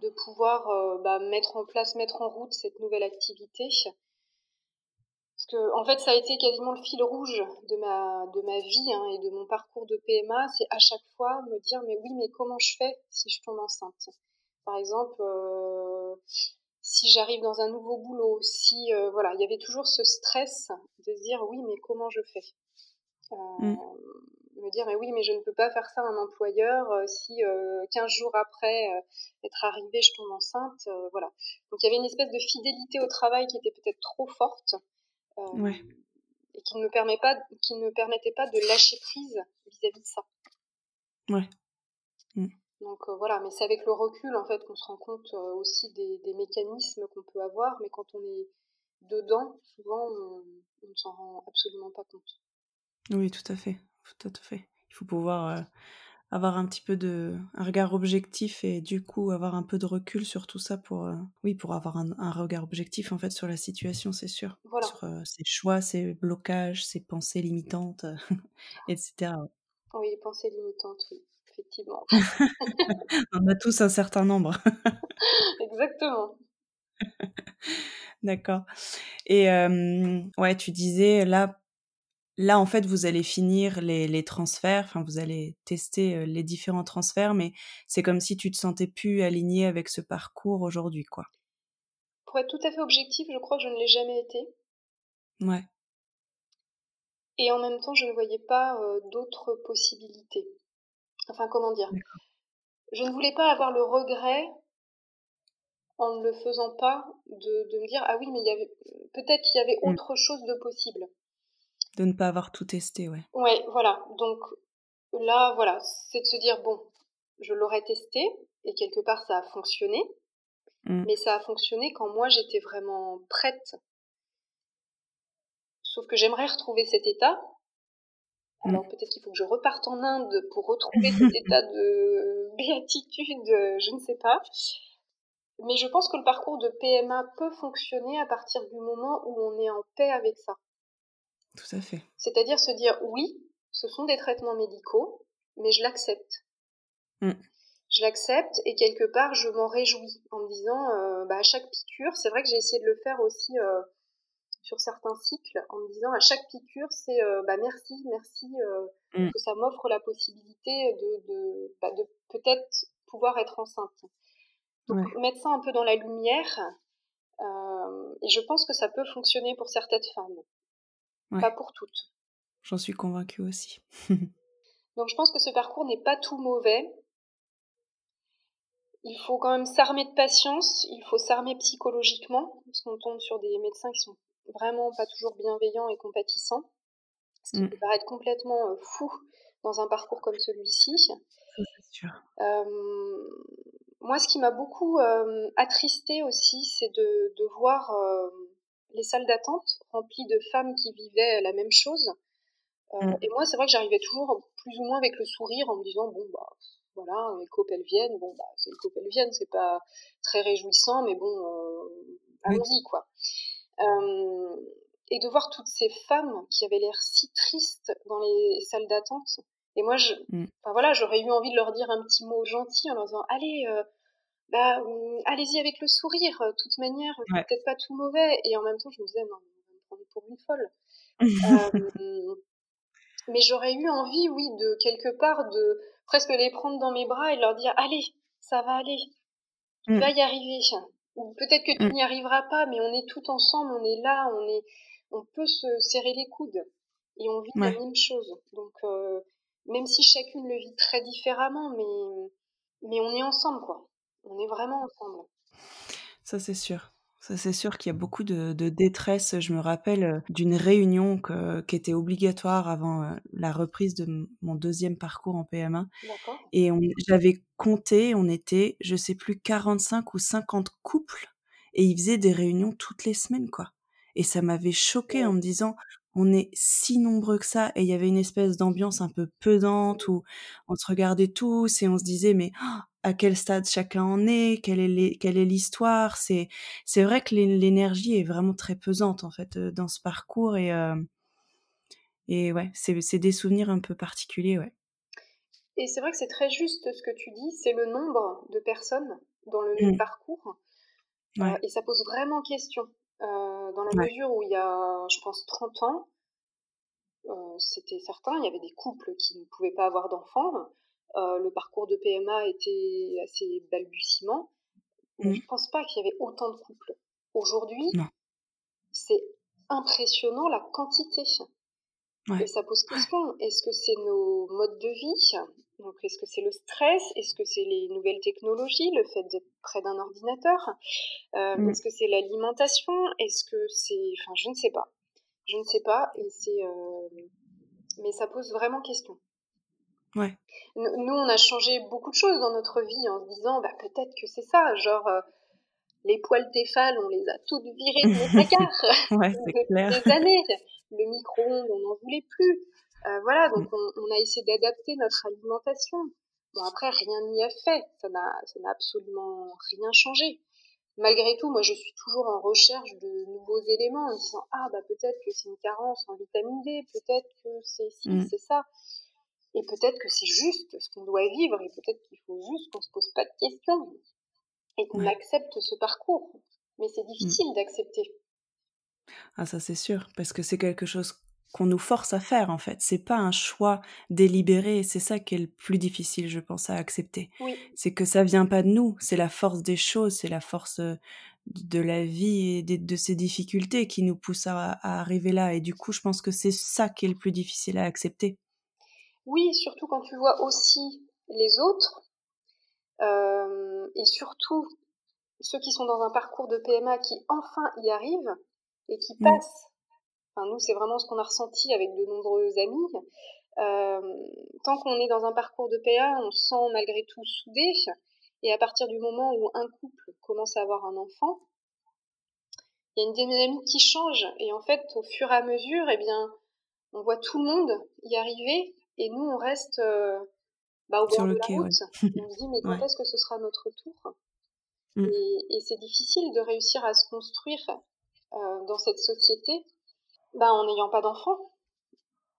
de pouvoir euh, bah, mettre en place, mettre en route cette nouvelle activité. Parce que, en fait, ça a été quasiment le fil rouge de ma, de ma vie hein, et de mon parcours de PMA. C'est à chaque fois me dire, mais oui, mais comment je fais si je tombe enceinte? Par exemple, euh, si j'arrive dans un nouveau boulot, si, euh, voilà, il y avait toujours ce stress de se dire, oui, mais comment je fais? Mmh me dire mais oui mais je ne peux pas faire ça à un employeur euh, si 15 euh, jours après euh, être arrivé je tombe enceinte voilà. Donc il y avait une espèce de fidélité au travail qui était peut-être trop forte et qui ne me permet pas qui ne permettait pas de lâcher prise vis-à-vis de ça. Ouais. Mm. donc voilà mais c'est avec le recul en fait qu'on se rend compte aussi des, des mécanismes qu'on peut avoir mais quand on est dedans souvent on ne s'en rend absolument pas compte. Oui tout à fait tout à fait. Il faut pouvoir euh, avoir un petit peu de un regard objectif et du coup avoir un peu de recul sur tout ça pour euh, oui pour avoir un, regard objectif en fait sur la situation c'est sûr. Sur euh, ses choix ses blocages ses pensées limitantes etc oui pensées limitantes oui effectivement. On a tous un certain nombre. Exactement. D'accord. Et ouais tu disais là Là, en fait, vous allez finir les, transferts, enfin, vous allez tester les différents transferts, mais c'est comme si tu te sentais plus aligné avec ce parcours aujourd'hui, quoi. Pour être tout à fait objectif, je crois que je ne l'ai jamais été. Ouais. Et en même temps, je ne voyais pas d'autres possibilités. Enfin, comment dire? Je ne voulais pas avoir le regret, en ne le faisant pas, de, de me dire ah oui, mais il y avait peut-être qu'il y avait mmh. autre chose de possible. De ne pas avoir tout testé, ouais. Ouais, voilà. Donc là, voilà, c'est de se dire, bon, je l'aurais testé, et quelque part, ça a fonctionné. Mmh. Mais ça a fonctionné quand moi, j'étais vraiment prête. Sauf que j'aimerais retrouver cet état. Mmh. Alors peut-être qu'il faut que je reparte en Inde pour retrouver cet état de béatitude, je ne sais pas. Mais je pense que le parcours de PMA peut fonctionner à partir du moment où on est en paix avec ça. Tout à fait. C'est-à-dire se dire oui, ce sont des traitements médicaux, mais je l'accepte. Mm. je l'accepte et quelque part je m'en réjouis en me disant bah, à chaque piqûre, c'est vrai que j'ai essayé de le faire aussi sur certains cycles en me disant à chaque piqûre c'est bah merci merci mmh. que ça m'offre la possibilité de de, bah, de peut-être pouvoir être enceinte donc mettre ça un peu dans la lumière et je pense que ça peut fonctionner pour certaines femmes pas pour toutes. J'en suis convaincue aussi. Donc je pense que ce parcours n'est pas tout mauvais. Il faut quand même s'armer de patience, il faut s'armer psychologiquement, parce qu'on tombe sur des médecins qui sont vraiment pas toujours bienveillants et compatissants, ce qui mm. peut paraître complètement euh, fou dans un parcours comme celui-ci. Euh, moi, ce qui m'a beaucoup euh, attristé aussi, c'est de, de, voir les salles d'attente remplies de femmes qui vivaient la même chose. Mm. Et moi, c'est vrai que j'arrivais toujours plus ou moins avec le sourire en me disant bon bah voilà, les coupes elles viennent, bon bah les coupes elles viennent, c'est pas très réjouissant, mais bon, allons-y quoi. Euh, et de voir toutes ces femmes qui avaient l'air si tristes dans les salles d'attente. Et moi, je, mm. voilà, j'aurais eu envie de leur dire un petit mot gentil en leur disant allez, euh, bah, mm, allez-y avec le sourire. De toute manière, c'est peut-être pas tout mauvais. Et en même temps, je me disais non, on me prendre pour une folle. euh, mais j'aurais eu envie, oui, de quelque part de presque les prendre dans mes bras et leur dire allez, ça va aller, tu mm. vas y arriver. Ou peut-être que tu mm. n'y arriveras pas, mais on est tout ensemble, on est là, on est, on peut se serrer les coudes et on vit la même chose. Donc euh, même si chacune le vit très différemment, mais mais on est ensemble quoi. On est vraiment ensemble. Ça c'est sûr. Ça, c'est sûr qu'il y a beaucoup de, détresse. Je me rappelle euh, d'une réunion qui était obligatoire avant euh, la reprise de mon deuxième parcours en PMA. Et j'avais compté, on était, je sais plus, 45 ou 50 couples. Et ils faisaient des réunions toutes les semaines, quoi. Et ça m'avait choqué en me disant, on est si nombreux que ça et il y avait une espèce d'ambiance un peu pesante où on se regardait tous et on se disait mais oh, à quel stade chacun en est quelle est l'histoire c'est c'est vrai que l'énergie est vraiment très pesante en fait euh, dans ce parcours et euh, et ouais c'est des souvenirs un peu particuliers ouais et c'est vrai que c'est très juste ce que tu dis c'est le nombre de personnes dans le mmh. parcours euh, et ça pose vraiment question euh, dans la mesure où il y a, je pense, 30 ans, c'était certain, il y avait des couples qui ne pouvaient pas avoir d'enfants. Euh, le parcours de PMA était assez balbutiement. Mais mmh. je ne pense pas qu'il y avait autant de couples. Aujourd'hui, c'est impressionnant la quantité. Et ça pose question. Est-ce que c'est nos modes de vie? Donc, est-ce que c'est le stress? Est-ce que c'est les nouvelles technologies, le fait d'être près d'un ordinateur? Euh, mm. Est-ce que c'est l'alimentation? Est-ce que c'est... Enfin, je ne sais pas. Je ne sais pas. Et c'est... Euh, mais ça pose vraiment question. Ouais. Nous, on a changé beaucoup de choses dans notre vie en se disant, bah, peut-être que c'est ça. Genre, euh, les poils téphales, on les a toutes virées de nos placards ouais, clair. des années le micro-ondes, on n'en voulait plus. Euh, voilà, donc mm. on, a essayé d'adapter notre alimentation. Bon, après, rien n'y a fait. Ça n'a, ça n'a absolument rien changé. Malgré tout, moi, je suis toujours en recherche de nouveaux éléments en disant, ah, bah, peut-être que c'est une carence en vitamine D, peut-être que c'est ci, mm. c'est ça. Et peut-être que c'est juste ce qu'on doit vivre et peut-être qu'il faut juste qu'on se pose pas de questions et qu'on accepte ce parcours. Mais c'est mm. difficile d'accepter. Ah ça c'est sûr, parce que c'est quelque chose qu'on nous force à faire en fait. C'est pas un choix délibéré, c'est ça qui est le plus difficile, je pense, à accepter. C'est que ça vient pas de nous, c'est la force des choses, c'est la force de la vie et de, ces difficultés qui nous poussent à, arriver là. Et du coup, je pense que c'est ça qui est le plus difficile à accepter. Oui, surtout quand tu vois aussi les autres, et surtout ceux qui sont dans un parcours de PMA qui enfin y arrivent, et qui mmh. passe. Enfin, nous, c'est vraiment ce qu'on a ressenti avec de nombreux amis. Euh, tant qu'on est dans un parcours de PA, on se sent malgré tout soudé. Et à partir du moment où un couple commence à avoir un enfant, il y a une dynamique qui change. Et en fait, au fur et à mesure, eh bien, on voit tout le monde y arriver. Et nous, on reste euh, bah, au bord de la route. on se dit, mais quand est-ce que ce sera notre tour? Mmh. Et, et c'est difficile de réussir à se construire euh, dans cette société bah, en n'ayant pas d'enfants.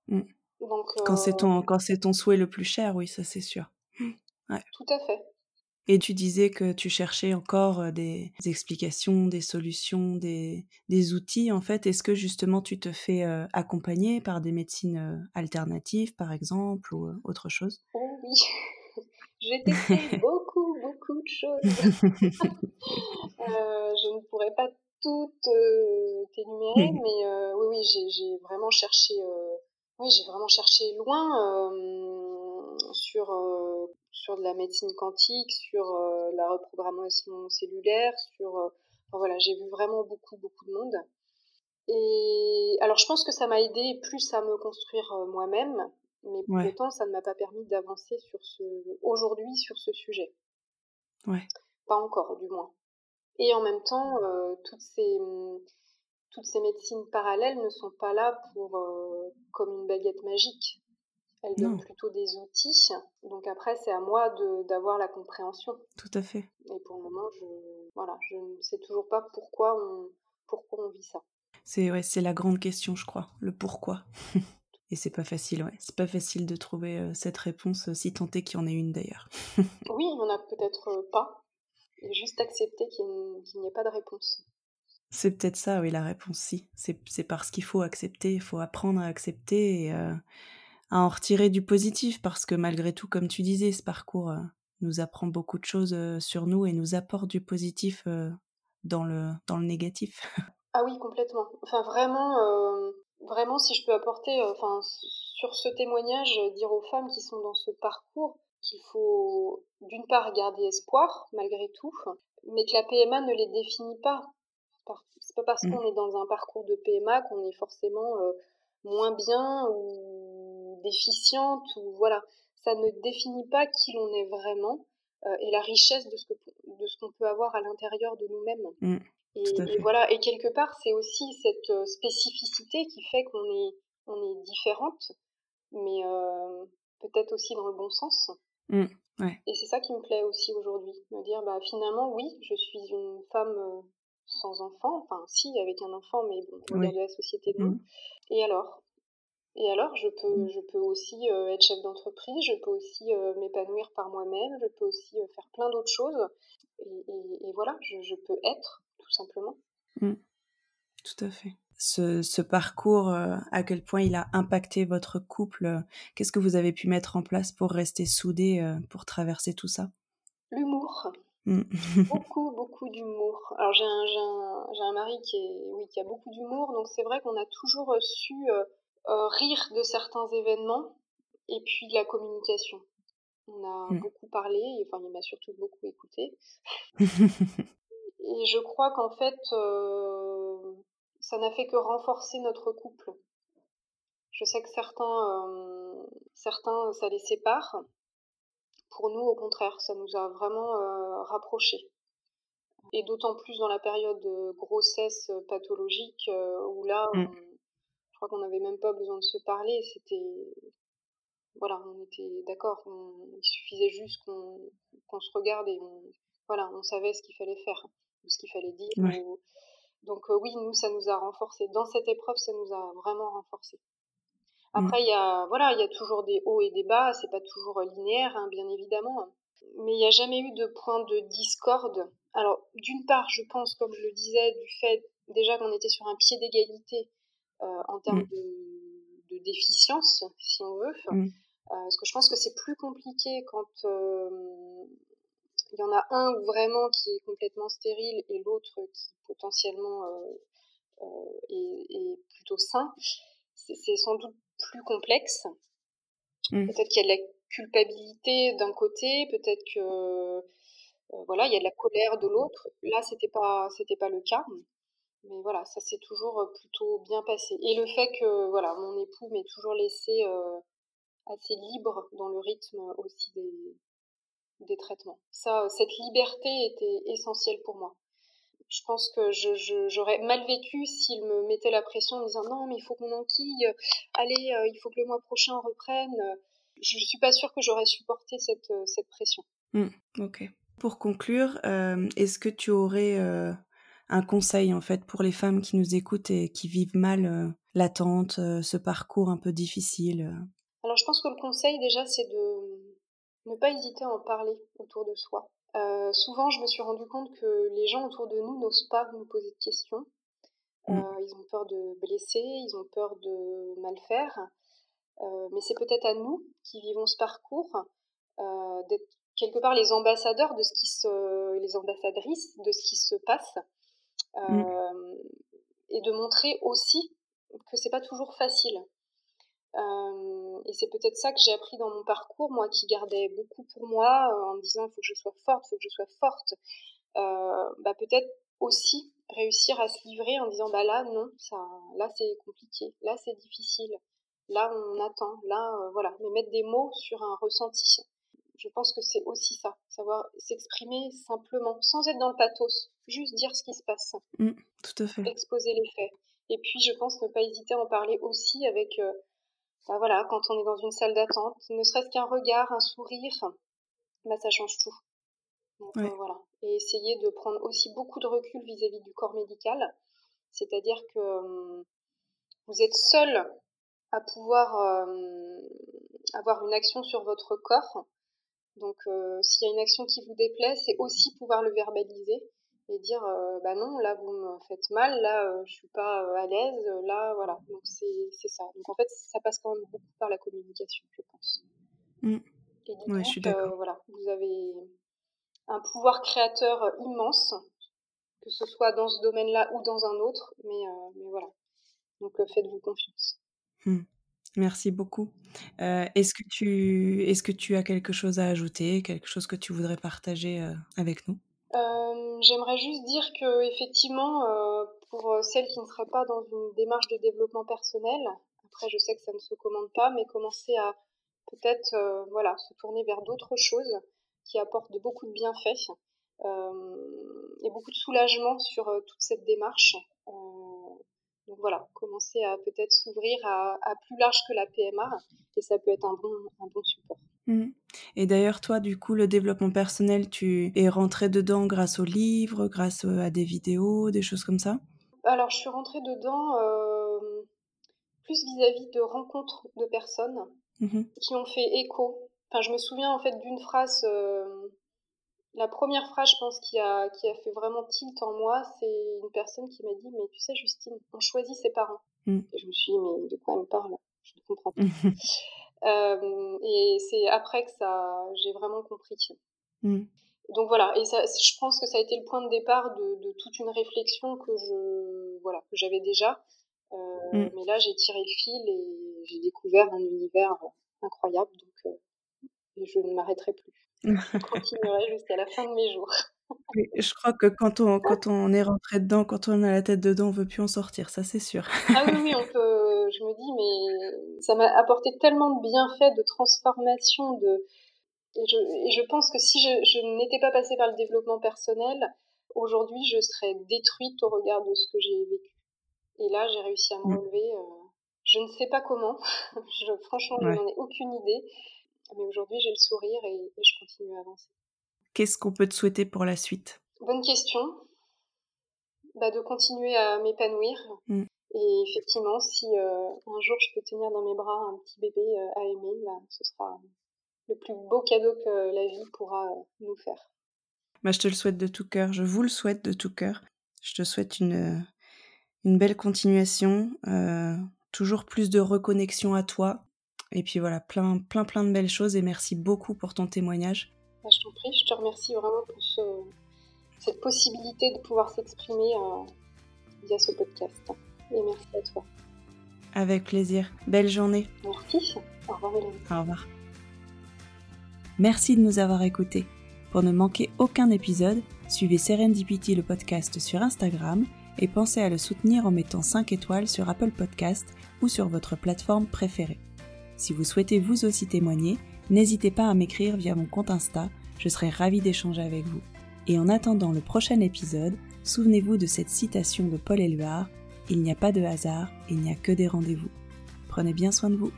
Mm. Donc, quand c'est ton, euh, quand c'est ton souhait le plus cher, oui, ça c'est sûr. Tout à fait. Et tu disais que tu cherchais encore des explications, des solutions, des, des outils en fait. Est-ce que justement tu te fais accompagner par des médecines alternatives par exemple ou autre chose? Oh oui, j'ai testé beaucoup, beaucoup de choses. je ne pourrais pas toutes énumérer, mmh. mais oui, oui, j'ai vraiment cherché, oui, j'ai vraiment cherché loin sur sur de la médecine quantique, sur euh, la reprogrammation cellulaire, sur euh, voilà, j'ai vu vraiment beaucoup beaucoup de monde. Et alors je pense que ça m'a aidé plus à me construire euh, moi-même, mais pour autant ça ne m'a pas permis d'avancer sur ce aujourd'hui sur ce sujet. Ouais. Pas encore du moins. Et en même temps, toutes ces toutes ces médecines parallèles ne sont pas là pour comme une baguette magique. Elle donne plutôt des outils. Donc après, c'est à moi d'avoir la compréhension. Tout à fait. Et pour le moment, je, voilà, je ne sais toujours pas pourquoi on, pourquoi on vit ça. C'est ouais, la grande question, je crois, le pourquoi. Et c'est pas facile, ouais. C'est pas facile de trouver euh, cette réponse, euh, si tant est qu'il y en ait une d'ailleurs. oui, il n'y en a peut-être euh, pas. Et juste accepter qu'il n'y ait pas de réponse. C'est peut-être ça, oui, la réponse, si. C'est parce qu'il faut accepter, il faut apprendre à accepter et, à en retirer du positif parce que malgré tout, comme tu disais, ce parcours euh, nous apprend beaucoup de choses euh, sur nous et nous apporte du positif euh, dans, le, dans le négatif. Ah oui, complètement. Enfin, vraiment, vraiment, si je peux apporter, enfin, sur ce témoignage, dire aux femmes qui sont dans ce parcours qu'il faut, d'une part, garder espoir, malgré tout, mais que la PMA ne les définit pas. C'est pas parce mmh. qu'on est dans un parcours de PMA qu'on est forcément moins bien ou déficiente ou voilà, ça ne définit pas qui l'on est vraiment euh, et la richesse de ce que de ce qu'on peut avoir à l'intérieur de nous-mêmes. Mmh, et, voilà, et quelque part, c'est aussi cette euh, spécificité qui fait qu'on est on est différente, mais euh, peut-être aussi dans le bon sens. Mmh, et c'est ça qui me plaît aussi aujourd'hui, me dire bah finalement oui, je suis une femme sans enfant, enfin si avec un enfant, mais bon, on de la société mmh. Et alors? Et alors, je peux, mmh. je peux aussi euh, être chef d'entreprise, je peux aussi euh, m'épanouir par moi-même, je peux aussi euh, faire plein d'autres choses. Et, voilà, je, peux être, tout simplement. Mmh. Tout à fait. Ce, ce, parcours, à quel point il a impacté votre couple Qu'est-ce que vous avez pu mettre en place pour rester soudés, pour traverser tout ça? L'humour. Mmh. beaucoup, beaucoup d'humour. Alors j'ai un, un, un, mari qui, est, oui, qui a beaucoup d'humour, donc c'est vrai qu'on a toujours su rire de certains événements et puis la communication. On a mmh. beaucoup parlé, enfin il m'a surtout beaucoup écouté. et je crois qu'en fait, euh, ça n'a fait que renforcer notre couple. Je sais que certains, euh, certains, ça les sépare. Pour nous, au contraire, ça nous a vraiment rapprochés. Et d'autant plus dans la période de grossesse pathologique, où là, mmh. Crois qu'on n'avait même pas besoin de se parler. C'était. Voilà, on était d'accord. Il suffisait juste qu'on se regarde et on, voilà, on savait ce qu'il fallait faire ou ce qu'il fallait dire. Donc, euh, oui, nous, ça nous a renforcé. Dans cette épreuve, ça nous a vraiment renforcé. Mmh. Après, il y a, voilà, il y a toujours des hauts et des bas. C'est pas toujours linéaire, hein, bien évidemment. Mais il n'y a jamais eu de point de discorde. Alors, d'une part, je pense, comme je le disais, du fait déjà qu'on était sur un pied d'égalité euh, en termes mm. de, déficience, si on veut. Mm. Euh, parce que je pense que c'est plus compliqué quand euh, il y en a un vraiment qui est complètement stérile et l'autre qui potentiellement est, plutôt sain. C'est sans doute plus complexe. Mm. Peut-être qu'il y a de la culpabilité d'un côté, peut-être que voilà, il y a de la colère de l'autre. Là, c'était pas c'était pas le cas mais voilà, ça s'est toujours euh, plutôt bien passé. Et le fait que voilà, mon époux m'ait toujours laissé euh, assez libre dans le rythme aussi des, des traitements. Ça, cette liberté était essentielle pour moi. Je pense que j'aurais mal vécu s'il me mettait la pression en disant non, mais il faut qu'on enquille, allez, euh, il faut que le mois prochain reprenne. Je ne suis pas sûre que j'aurais supporté cette, cette pression. Mmh, ok. Pour conclure, est-ce que tu aurais un conseil en fait pour les femmes qui nous écoutent et qui vivent mal euh, l'attente, euh, ce parcours un peu difficile euh? Alors je pense que le conseil déjà c'est de ne pas hésiter à en parler autour de soi, souvent, je me suis rendu compte que les gens autour de nous n'osent pas nous poser de questions. Mm. ils ont peur de blesser, ils ont peur de mal faire. mais c'est peut-être à nous qui vivons ce parcours d'être quelque part les ambassadeurs de ce qui se, les ambassadrices de ce qui se passe, mm. euh, et de montrer aussi que c'est pas toujours facile. Euh, et c'est peut-être ça que j'ai appris dans mon parcours, moi qui gardais beaucoup pour moi, euh, en disant il faut que je sois forte, il faut que je sois forte. bah peut-être aussi réussir à se livrer en disant bah là non, ça, là c'est compliqué, là c'est difficile, là on attend, là voilà, mais mettre des mots sur un ressenti je pense que c'est aussi ça, savoir s'exprimer simplement, sans être dans le pathos, juste dire ce qui se passe. Mmh, tout à fait. Exposer les faits. Et puis, je pense ne pas hésiter à en parler aussi avec, euh, bah voilà, quand on est dans une salle d'attente, ne serait-ce qu'un regard, un sourire, bah, ça change tout. Euh, voilà. Et essayer de prendre aussi beaucoup de recul vis-à-vis du corps médical. C'est-à-dire que vous êtes seul à pouvoir avoir une action sur votre corps donc, euh, s'il y a une action qui vous déplaît, c'est aussi pouvoir le verbaliser et dire euh, bah non, là vous me faites mal, là euh, je suis pas à l'aise, là voilà. Donc c'est ça. Donc en fait, ça passe quand même beaucoup par la communication, je pense. Mmh. Et je suis d'accord. voilà, vous avez un pouvoir créateur immense, que ce soit dans ce domaine-là ou dans un autre, mais, mais voilà. Donc faites-vous confiance. Mmh. Merci beaucoup. Euh, est-ce que tu est-ce que tu as quelque chose à ajouter, quelque chose que tu voudrais partager euh, avec nous? Euh, J'aimerais juste dire que effectivement, pour celles qui ne seraient pas dans une démarche de développement personnel, après je sais que ça ne se commande pas, mais commencer à peut-être voilà se tourner vers d'autres choses qui apportent beaucoup de bienfaits et beaucoup de soulagement sur toute cette démarche. Donc voilà, commencer à peut-être s'ouvrir à, plus large que la PMA et ça peut être un bon, un bon support. Mmh. Et d'ailleurs, toi, du coup, le développement personnel, tu es rentré dedans grâce aux livres, grâce à des vidéos, des choses comme ça? Alors, je suis rentrée dedans euh, plus vis-à-vis de rencontres de personnes mmh qui ont fait écho. Enfin, je me souviens en fait d'une phrase euh, la première phrase, je pense, qui a, qui a fait vraiment tilt en moi, c'est une personne qui m'a dit Mais tu sais, Justine, on choisit ses parents. Mm. Et je me suis dit Mais de quoi elle me parle? Je ne comprends pas. euh, et c'est après que ça, j'ai vraiment compris. Mm. Donc voilà, et ça, je pense que ça a été le point de départ de, de toute une réflexion que je voilà que j'avais déjà. Euh, mm. Mais là, j'ai tiré le fil et j'ai découvert un univers incroyable. Donc, euh, et je ne m'arrêterai plus. Je continuerai jusqu'à la fin de mes jours. je crois que quand on, quand on est rentré dedans, quand on a la tête dedans, on veut plus en sortir, ça c'est sûr. ah oui, oui, on peut. Je me dis, mais ça m'a apporté tellement de bienfaits, de transformation, de. Et je, et je pense que si je, je n'étais pas passée par le développement personnel, aujourd'hui, je serais détruite au regard de ce que j'ai vécu. Et là, j'ai réussi à me mmh. relever. Euh, je ne sais pas comment. je, franchement, je n'en ai aucune idée. Mais aujourd'hui, j'ai le sourire et, je continue à avancer. Qu'est-ce qu'on peut te souhaiter pour la suite? Bonne question. Bah, de continuer à m'épanouir. Mm. Et effectivement, si euh, un jour je peux tenir dans mes bras un petit bébé euh, à aimer, bah, ce sera le plus beau cadeau que la vie pourra euh, nous faire. Bah, je te le souhaite de tout cœur, je vous le souhaite de tout cœur. Je te souhaite une, une belle continuation, toujours plus de reconnexion à toi, et puis voilà, plein, plein, plein de belles choses et merci beaucoup pour ton témoignage. Bah, je t'en prie, je te remercie vraiment pour cette possibilité de pouvoir s'exprimer euh, via ce podcast. Et merci à toi. Avec plaisir. Belle journée. Merci. Au revoir Mélanie. Au revoir. Merci de nous avoir écoutés. Pour ne manquer aucun épisode, suivez Serendipity le podcast sur Instagram et pensez à le soutenir en mettant 5 étoiles sur Apple Podcast ou sur votre plateforme préférée. Si vous souhaitez vous aussi témoigner, n'hésitez pas à m'écrire via mon compte Insta, je serai ravie d'échanger avec vous. Et en attendant le prochain épisode, souvenez-vous de cette citation de Paul Éluard Il n'y a pas de hasard, il n'y a que des rendez-vous. Prenez bien soin de vous.